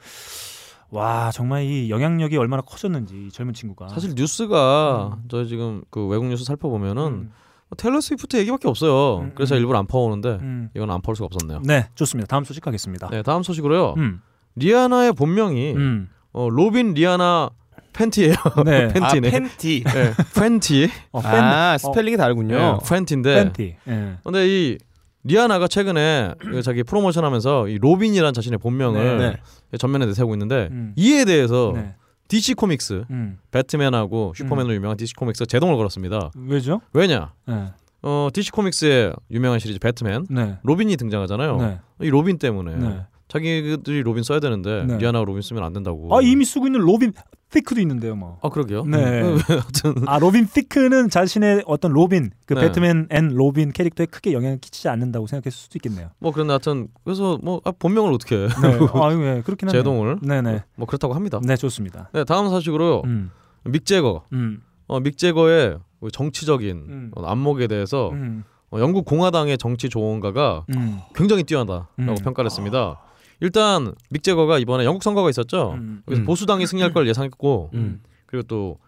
와 정말 이 영향력이 얼마나 커졌는지 이 젊은 친구가 사실 뉴스가 저 지금 그 외국 뉴스 살펴보면은 음, 뭐 테일러 스위프트 얘기밖에 없어요. 음, 그래서 음. 일부러 안 퍼오는데 음. 이건 안 퍼올 수가 없었네요. 네 좋습니다 다음 소식 가겠습니다 네, 다음 소식으로요. 음, 리아나의 본명이 음. 어, 로빈 리아나 팬티예요. 네. 팬티네. 아, 팬티. 네, 팬티. 어, 팬, 아, 스펠링이 다르군요. 네, 팬티인데. 팬티 예. 근데 이 리아나가 최근에 그 자기 프로모션하면서 이 로빈이라는 자신의 본명을 네. 전면에 내세우고 있는데 음. 이에 대해서 네. DC 코믹스 음. 배트맨하고 슈퍼맨으로 유명한 DC 코믹스가 제동을 걸었습니다. 왜죠? 왜냐? 네. 어 DC 코믹스의 유명한 시리즈 배트맨 네. 로빈이 등장하잖아요. 네. 이 로빈 때문에 네. 자기들이 로빈 써야 되는데 네. 리아나가 로빈 쓰면 안 된다고. 아 이미 쓰고 있는 로빈 시크도 있는데요, 뭐. 아 그러게요. 네. 아 로빈 시크는 자신의 어떤 로빈 그 네. 배트맨 앤 로빈 캐릭터에 크게 영향을 끼치지 않는다고 생각했을 수도 있겠네요. 뭐 그런데 하여튼 그래서 뭐 아, 본명을 어떻게 해? 네. 아, 예, 그렇긴 하네요. 제동을 네네. 뭐 그렇다고 합니다. 네, 좋습니다. 네 다음 소식으로요. 음, 믹 제거. 음, 어, 믹 제거의 정치적인 음. 어, 안목에 대해서 음, 어, 영국 공화당의 정치 조언가가 음, 굉장히 뛰어나다라고 음. 평가를 했습니다. 일단 믹 제거가 이번에 영국 선거가 있었죠. 음. 그래서 음. 보수당이 승리할 걸 예상했고 음. 그리고 또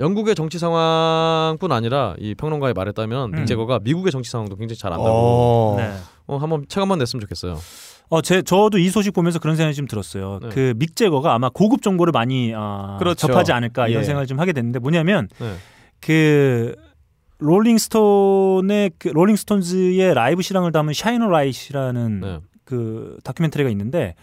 영국의 정치 상황뿐 아니라 이 평론가의 말에 따르면 음. 믹 제거가 미국의 정치 상황도 굉장히 잘 안다고 어. 네. 어, 한번 책 한번 냈으면 좋겠어요. 어, 제 저도 이 소식 보면서 그런 생각이 좀 들었어요. 네. 그 믹 재거가 아마 고급 정보를 많이 아, 그렇죠. 접하지 않을까 이런 예. 생각을 좀 하게 됐는데 뭐냐면 네. 그 롤링스톤의 그 롤링스톤즈의 라이브 실황을 담은 Shine a Light라는 네. 그 다큐멘터리가 있는데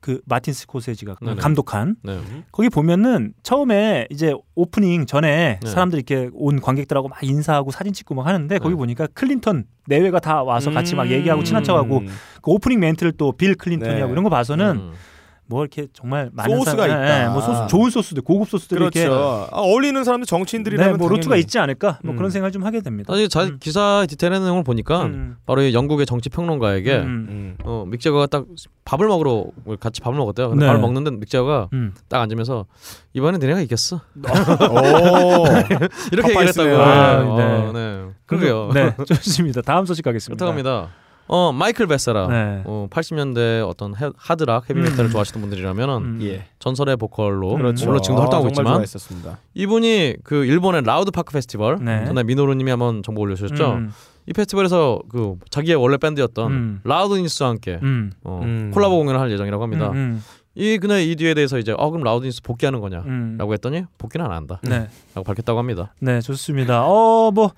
그 마틴 스코세지가 네네. 감독한 네. 거기 보면은 처음에 이제 오프닝 전에 네. 사람들 이렇게 온 관객들하고 막 인사하고 사진 찍고 막 하는데 거기 네. 보니까 클린턴 내외가 다 와서 같이 막 얘기하고 친한 척하고 음. 그 오프닝 멘트를 또 빌 클린턴이 네. 이런 거 봐서는 음. 뭐 이렇게 정말 많은 소스가 사람- 있다. 예, 뭐 소스 좋은 소스들 고급 소스들이 그렇죠. 이렇게 아, 어울리는 사람들 정치인들이라면 네, 뭐 루트가 당연히. 있지 않을까 뭐 음. 그런 생각을 좀 하게 됩니다. 사실 자, 음. 기사 디테일한 내용을 보니까 음. 바로 이 영국의 정치 평론가에게 음. 음. 어, 믹 재거가 딱 밥을 먹으러 같이 밥을 먹었대요. 근데 네. 밥을 먹는데 믹 재거가 음. 딱 앉으면서 이번엔 너네가 이겼어. 오. 이렇게 얘기를 했다고. 파파이스네요. 아, 어, 네. 네. 그러게요. 네, 좋습니다. 다음 소식 가겠습니다. 그렇다고 합니다. 어 마이클 베세라. 네. 어 80년대 어떤 헤, 하드락 헤비메탈을 음. 좋아하시는 분들이라면은 음. 예. 전설의 보컬로 그렇죠. 물론 지금도 활동하고 아, 있지만 좋아했었습니다. 이분이 그 일본의 라우드 파크 페스티벌 네. 전에 미노루님이 한번 정보 올려주셨죠. 음. 이 페스티벌에서 그 자기의 원래 밴드였던 음. 라우드니스와 함께 음. 어, 음. 콜라보 공연을 할 예정이라고 합니다. 음. 이 그날 이 뒤에 대해서 이제 어 그럼 라우드니스 복귀하는 거냐라고 음. 했더니 복귀는 안 한다라고 네. 밝혔다고 합니다. 네, 좋습니다. 어, 뭐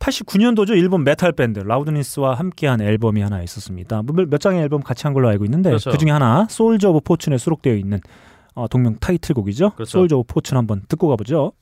89년도죠. 일본 메탈 밴드 라우드니스와 함께한 앨범이 하나 있었습니다. 뭐몇 장의 앨범 같이 한 걸로 알고 있는데 그렇죠. 그 중에 하나 솔저 오브 포춘에 수록되어 있는 어, 동명 타이틀곡이죠. 그렇죠. Soldier of Fortune 한번 듣고 가보죠.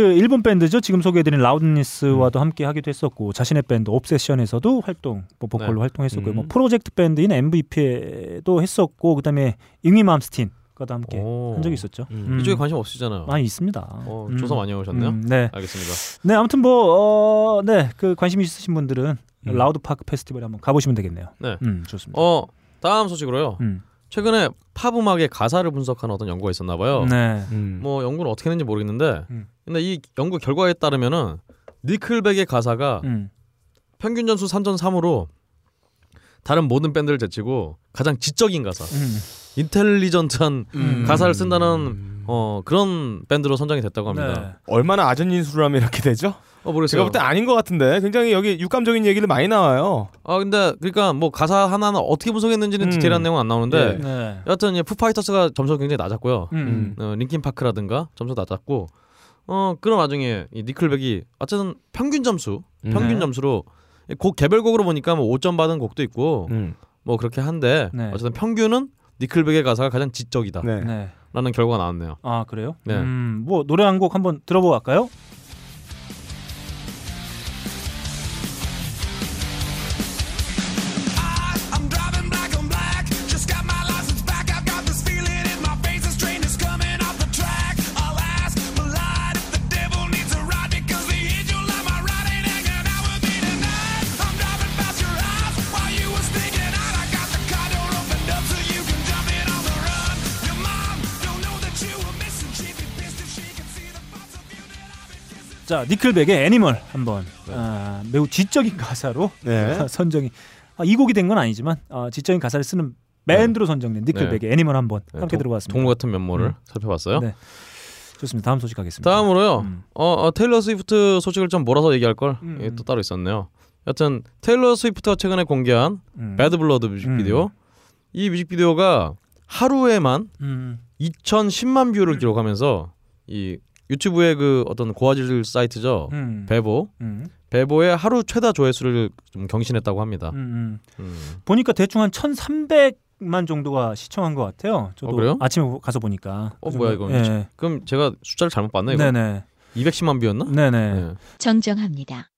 그 일본 밴드죠. 지금 소개해드린 라우드니스와도 함께 하기도 했었고 자신의 밴드 옵세션에서도 활동, 뭐 보컬로 네. 활동했었고 음. 뭐 프로젝트 밴드인 MVP에도 했었고 그다음에 잉베이 맘스틴과도 함께 오. 한 적이 있었죠. 음. 이쪽에 관심 없으시잖아요. 많이 있습니다. 어, 음. 조사 많이 해오셨네요. 음, 네. 알겠습니다. 네, 아무튼 뭐, 어, 네, 그 관심 있으신 분들은 음. 라우드 파크 페스티벌에 한번 가보시면 되겠네요. 네. 음, 좋습니다. 어 다음 소식으로요. 음, 최근에 팝 음악의 가사를 분석하는 어떤 연구가 있었나 봐요. 네. 음. 뭐 연구는 어떻게 했는지 모르겠는데, 음. 근데 이 연구 결과에 따르면은 니클백의 가사가 음, 평균 점수 3점 3으로 다른 모든 밴드를 제치고 가장 지적인 가사, 음, intelligent한 음. 가사를 쓴다는 어 그런 밴드로 선정이 됐다고 합니다. 네. 얼마나 아전 인수를 하면 이렇게 되죠? 어 모르겠어요. 제가 볼 때 아닌 것 같은데 굉장히 여기 육감적인 얘기를 많이 나와요. 아 근데 그러니까 뭐 가사 하나는 어떻게 분석했는지는 음. 디테일한 내용은 안 나오는데 예. 네. 여하튼 이 푸파이터스가 점수가 굉장히 낮았고요. 음. 어, 링킨 파크라든가 점수 낮았고 어 그런 와중에 이 니클백이 어쨌든 평균 점수 음. 평균 네. 점수로 곡 개별곡으로 보니까 뭐 5점 받은 곡도 있고 음. 뭐 그렇게 한데 네. 어쨌든 평균은 니클백의 가사가 가장 지적이다 라는. 결과가 나왔네요. 아 그래요? 네. 음, 뭐 노래 한 곡 한번 들어보고 갈까요? 자 니클백의 Animal 한번 아, 매우 지적인 가사로 네. 선정이 아, 이 곡이 된 건 아니지만 아, 지적인 가사를 쓰는 밴드로 선정된 니클백의 Animal 한번 네, 함께 동- 들어봤습니다. 동물 같은 면모를 음. 살펴봤어요. 네. 좋습니다. 다음 소식 가겠습니다. 다음으로요. 음. 어, 어, 테일러 스위프트 소식을 좀 몰아서 얘기할 걸. 음. 따로 있었네요. 여튼 테일러 스위프트가 최근에 공개한 음. Bad Blood 뮤직비디오. 이 뮤직비디오가 하루에만 음. 2,010만 뷰를 기록하면서 이 유튜브의 그 어떤 고화질 사이트죠. 음. 베보. 음. 베보의 하루 최다 조회수를 좀 경신했다고 합니다. 음, 음. 음. 보니까 대충 한 1,300만 정도가 시청한 것 같아요. 저도 어, 그래요? 아침에 가서 보니까. 어, 그 뭐야, 이거. 예. 그럼 제가 숫자를 잘못 봤나 이거? 네네. 210만 뷰였나? 네네. 네. 정정합니다.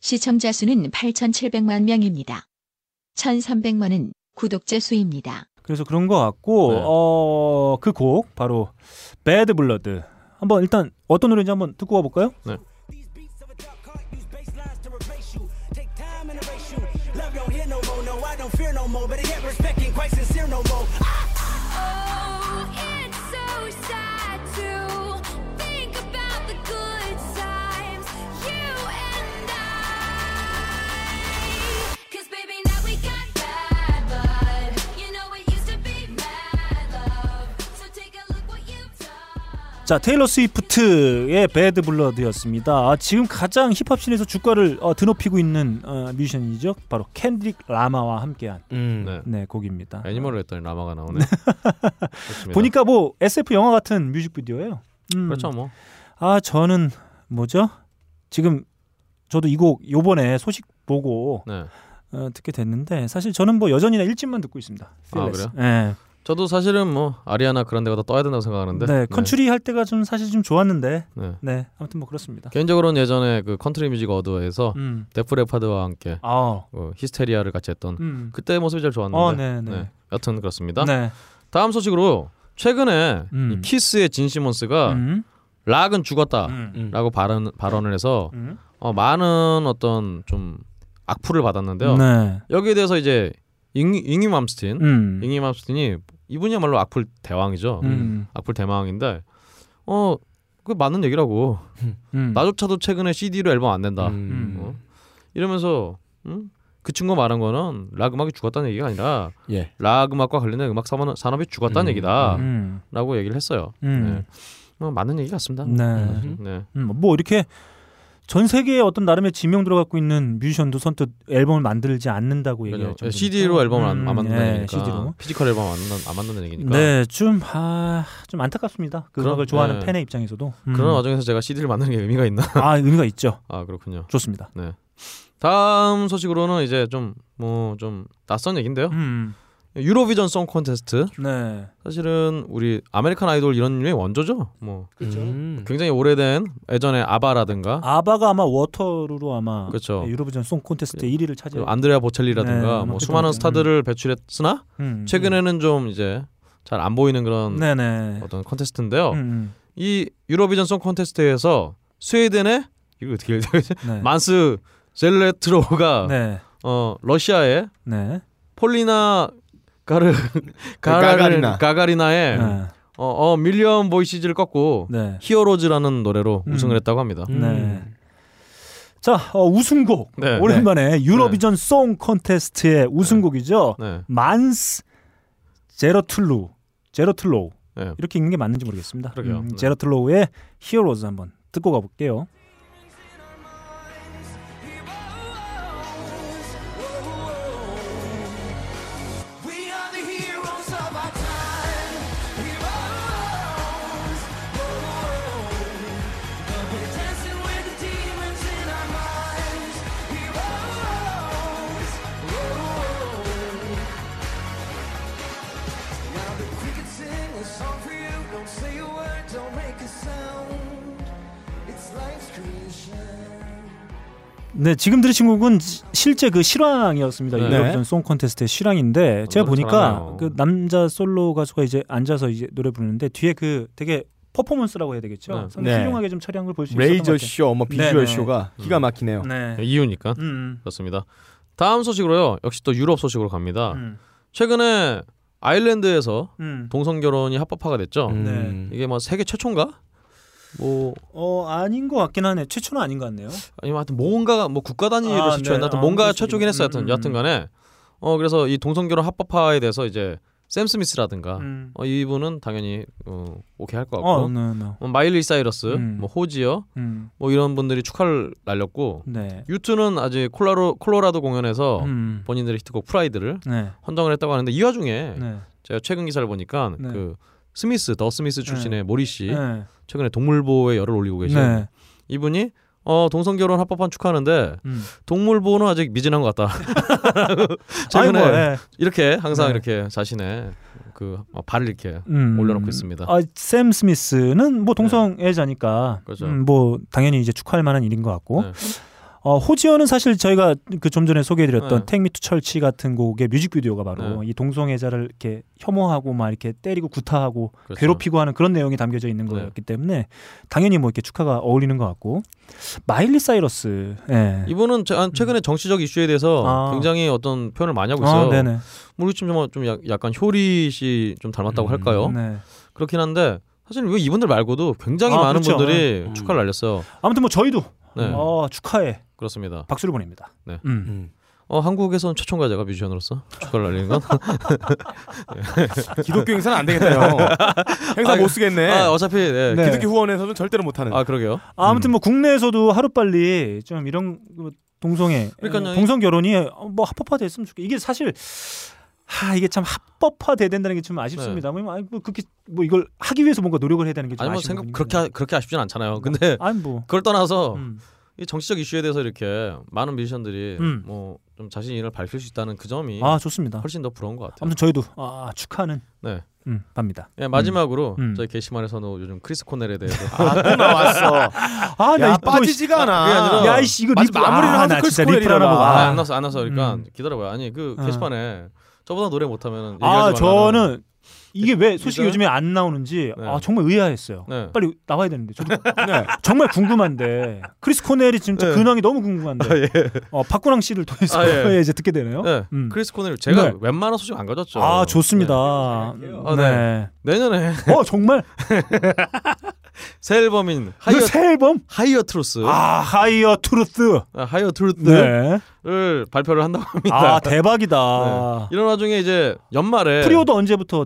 시청자 수는 8,700만 명입니다. 1,300만은 구독자 수입니다. 그래서 그런 것 같고 네. 어, 그 곡 바로 배드 블러드 한번 일단 어떤 노래인지 한번 듣고 와볼까요? 네. 자 테일러 스위프트의 Bad Blood였습니다. 아, 지금 가장 힙합 scene에서 주가를 어, 드높이고 있는 어, 뮤지션이죠. 바로 켄드릭 라마와 함께한 음. 네. 네 곡입니다. Animal을 했더니 라마가 나오네. 보니까 뭐 SF 영화 같은 뮤직비디오예요. 음. 그렇죠 뭐. 아 저는 뭐죠? 지금 저도 이 곡 요번에 소식 보고 네. 어, 듣게 됐는데 사실 저는 뭐 여전히나 1집만 듣고 있습니다. 아, Fearless. 네. 저도 사실은 뭐 아리아나 그란데가 더 떠야 된다고 생각하는데. 네, 컨츄리 할 때가 좀 사실 좀 좋았는데 네. 네 아무튼 뭐 그렇습니다. 개인적으로는 예전에 그 Country Music Award에서 음. 데프 레파드와 함께 아, 어, Hysteria를 같이 했던 음. 그때 모습이 제일 좋았는데. 어, 네, 네. 여튼 그렇습니다. 네. 다음 소식으로 최근에 음. 이 키스의 진 시몬스가 음. 락은 죽었다라고 음. 발언 발언을 해서 음. 어, 많은 어떤 좀 악플을 받았는데요. 네. 여기에 대해서 이제 잉, 잉이 맘스틴, 음. 잉이 맘스틴이 이분이야말로 악플 대왕이죠. 음. 악플 대망인데 어, 그 맞는 얘기라고. 음. 나조차도 최근에 CD로 앨범 안 낸다. 음. 어? 이러면서 음? 그 친구 말한 거는 락 음악이 죽었다는 얘기가 아니라 예. 락 음악과 관련된 음악 산업- 산업이 죽었다는 음. 얘기다라고 음. 얘기를 했어요. 음. 네. 뭐 맞는 얘기 같습니다. 네. 음, 네. 음, 뭐 이렇게 전 세계에 어떤 나름의 지명도를 갖고 있는 뮤지션도 선뜻 앨범을 만들지 않는다고 얘기할. 정도니까. CD로 앨범을 안, 음, 안 만든다는 예, 얘기니까 CD로. physical 앨범 안, 만든- 안 만드는 얘기니까 네, 좀, 아, 좀 안타깝습니다. 그 그럼, 음악을 좋아하는 네. 팬의 입장에서도. 음. 그런 와중에서 제가 CD를 만드는 게 의미가 있나? 아, 의미가 있죠. 아 그렇군요. 좋습니다. 다음 소식으로는 이제 좀 뭐좀 낯선 얘긴데요. 음. 유로비전 송 콘테스트 네. 사실은 우리 아메리칸 아이돌 이런 류의 원조죠. 뭐 그렇죠. 음. 굉장히 오래된 예전에 아바라든가 아바가 아마 Waterloo로 아마 그렇죠. 네, 유로비전 송 콘테스트 1위를 차지. 그리고 안드레아 보첼리라든가 네, 뭐뭐 수많은 스타들을 배출했으나 음. 최근에는 좀 이제 잘 안 보이는 그런 네네. 어떤 콘테스트인데요. 음, 음. 이 유로비전 송 콘테스트에서 스웨덴의 이거 어떻게 읽어야 되지? 네. 만스 젤레트로가 네. 어 러시아의 네. 폴리나 가르 가가리나. 가가리나의 네. 어, 어 Million Voices를 꺾고 네. Heroes라는 노래로 음. 우승을 했다고 합니다. 네. 자, 어, 우승곡. 네. 오랜만에 유로비전 송 콘테스트의 우승곡이죠. 네. 만스 제로툴루. 제로툴로. 네. 이렇게 읽는 게 맞는지 모르겠습니다. 음, 네. 제러트 로우의 Heroes 한번 듣고 가볼게요. 네, 지금 들으신 곡은 시- 실제 그 실황이었습니다. 네. 유로비전 송 콘테스트의 실황인데 제가 노래 보니까 잘하네요. 그 남자 솔로 가수가 이제 앉아서 이제 노래 부르는데 뒤에 그 되게 퍼포먼스라고 해야 되겠죠. 네. 상당히 네. 훌륭하게 좀 처리한 걸 볼 수 있었던 것 레이저 같아요. 쇼, 뭐 비주얼 네네. 쇼가 기가 막히네요. 네. 이유니까 음, 그렇습니다. 다음 소식으로요. 역시 또 유럽 소식으로 갑니다. 음, 최근에 아일랜드에서 음. 동성 결혼이 합법화가 됐죠. 음. 이게 뭐 세계 최초인가? 뭐 어 아닌 것 같긴 하네. 최초는 아닌 것 같네요. 아니면 하여튼 뭔가가 뭐 국가 단위로 아, 최초였나? 네. 하여튼 아, 뭔가 최초긴 했어요. 하여튼 있겠네. 음, 여하튼간에 어 그래서 이 동성 결혼 합법화에 대해서 이제 샘 스미스라든가 음. 어, 이분은 당연히 어, 오케이 할 것 같고 어, 네, 네. 뭐 마일리 사이러스, 음. 뭐 호지어, 음. 뭐 이런 분들이 축하를 날렸고 네. 유투는 아직 콜라로 콜로라도 공연에서 음. 본인들의 히트곡 Pride를 네. 헌정을 했다고 하는데 이 와중에 네. 제가 최근 기사를 보니까 네. 그 스미스 더 스미스 출신의 모리 씨 네. 최근에 동물보호에 열을 올리고 계신 네. 이분이 어 동성 결혼 합법화 축하하는데 음. 동물 보호는 아직 미진한 것 같다. 최근에 뭐, 예. 이렇게 항상 네. 이렇게 자신의 그 어, 발을 이렇게 음. 올려놓고 있습니다. 아, 샘 스미스는 뭐 동성애자니까 그렇죠. 음, 뭐 당연히 이제 축하할 만한 일인 것 같고 네. 어, 호지어는 사실 저희가 그 좀 전에 소개해드렸던 네. 택미투 철치 같은 곡의 뮤직비디오가 바로 네. 이 동성애자를 이렇게 혐오하고 막 이렇게 때리고 구타하고 그렇죠. 괴롭히고 하는 그런 내용이 담겨져 있는 네. 거였기 때문에 당연히 뭐 이렇게 축하가 어울리는 것 같고 마일리 사이러스 예. 이분은 최- 최근에 정치적 이슈에 대해서 아. 굉장히 어떤 표현을 많이 하고 있어요. 아, 네네. 우리 좀, 좀, 좀 약- 약간 효리 씨 좀 닮았다고 할까요? 네. 그렇긴 한데 사실 왜 이분들 말고도 굉장히 아, 많은 그렇죠. 분들이 음. 축하를 날렸어요. 아무튼 뭐 저희도 네, 어, 축하해 그렇습니다. 박수를 보냅니다. 네. 음. 음. 어, 한국에서는 최초인가 제가 뮤지션으로서 축하를 날리는 건? 기독교 행사는 안 되겠다요. 행사 아, 못 쓰겠네. 아, 어차피 네. 네. 기독교 후원에서는 절대로 못 하는. 아 그러게요. 아무튼 뭐 국내에서도 하루 빨리 좀 이런 그 동성애, 그러니까요. 어, 동성 결혼이 뭐 합법화됐으면 좋겠. 이게 사실 하 이게 참 합법화 돼야 된다는 게 좀 아쉽습니다. 뭐, 아니, 뭐 그렇게 뭐 이걸 하기 위해서 뭔가 노력을 해야 되는 게 좀 아니 뭐 생각 그렇게. 하- 그렇게 아쉽진 않잖아요. 근데 아니 뭐 그걸 떠나서 음. 이 정치적 이슈에 대해서 이렇게 많은 뮤지션들이 음. 뭐좀 자신의 일을 밝힐 수 있다는 그 점이 아 좋습니다. 훨씬 더 부러운 것 같아요. 아무튼 저희도 아 축하는 네. 음, 답니다. 예, 마지막으로 음. 저희 게시판에서는 요즘 크리스 코넬에 대해서 아, 또 나왔어. 아, 야, 나 빠지지가 않아. 야, 이씨 이거 리플 마무리를 아, 하면서 나 크리스 진짜 리플 하나 코넬이라. 보고 아, 아, 안 나왔어 안 나왔어 그러니까 음. 기다려 봐요. 아니 그 어. 게시판에 저보다 노래 못하면 아 저는 이게 왜 소식이? 요즘에 안 나오는지 네. 아 정말 의아했어요. 네. 빨리 나와야 되는데 저도 네. 정말 궁금한데 크리스 코넬이 진짜 네. 근황이 너무 궁금한데 아, 예. 어, 박구랑 씨를 통해서 아, 예. 이제 듣게 되네요. 네. 음. 크리스 코넬 제가 네. 웬만한 소식 안 가졌죠. 아 좋습니다. 아, 네. 내년에 어 정말 새 앨범인 그 Higher 새 앨범 Higher Truth 아 Higher Truth 아, Higher Truth를 네. 발표를 한다고 합니다. 아 대박이다. 네. 이런 와중에 이제 연말에 pre-order 언제부터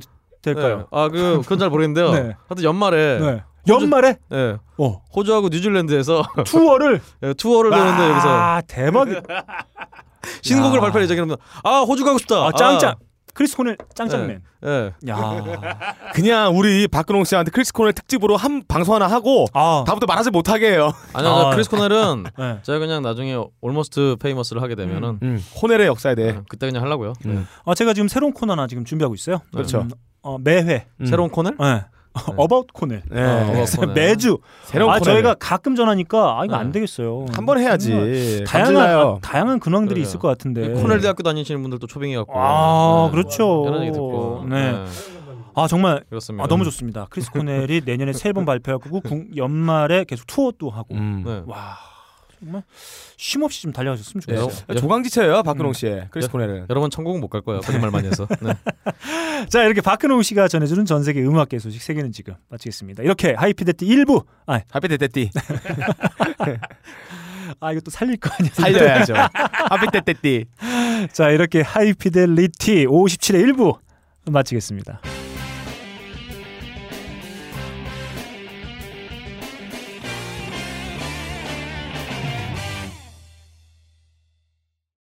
될까요? 네. 아, 그 그건 잘 모르겠는데요. 네. 하여튼 연말에 네. 연말에 네. 어 호주하고 뉴질랜드에서 투어를 네, 투어를 되는데 여기서 아 대박이 신곡을 야. 발표를 예정합니다. 아 호주 가고 싶다. 아 짱짱 크리스 코넬 짱짱맨. 예. 야. 그냥 우리 박근홍 씨한테 크리스 코넬 특집으로 한 방송 하나 하고 아. 다음부터 말하지 못하게 해요. 아니요, 아. 크리스 코넬은 네. 제가 그냥 나중에 Almost Famous를 하게 되면은 음, 코넬의 역사에 대해. 네, 그때 그냥 하려고요. 음. 아 제가 지금 새로운 코너 하나 지금 준비하고 있어요. 그렇죠. 음, 어, 매회. 음. 새로운 코넬? 네. 어바웃 코넬. 네. 어, 어바웃 코넬. 매주. 새로운 아 코넬. 저희가 가끔 전하니까 아 이거 네. 안 되겠어요. 한 번 해야지. 정말 다양한 감질나요. 아, 다양한 근황들이 그러게요. 있을 것 같은데. 코넬 대학교 다니시는 분들도 초빙해 갖고 아 그렇죠. 이런 얘기 듣고 네. 아 정말 그렇습니다. 아, 너무 좋습니다. 크리스 코넬이 내년에 새 앨범 발표하고 군- 연말에 계속 투어도 하고. 음. 네. 와 정말 쉼 없이 좀 달려가셨으면 네. 좋겠어요. 여- 조강지처예요, 박근홍 음. 씨의 크리스 여- 코넬은. 여러분 천국은 못갈 거예요. 거짓말 많이 해서. 네. 자 이렇게 박근홍 씨가 전해주는 전 세계 음악계 소식 세계는 지금 마치겠습니다. 이렇게 하이피델리티 1부 아, 하피테테띠 아 이거 또 살릴 거 아니야. 살려야죠. 하피테테띠. 자 이렇게 하이피델리티 57의 1부 마치겠습니다.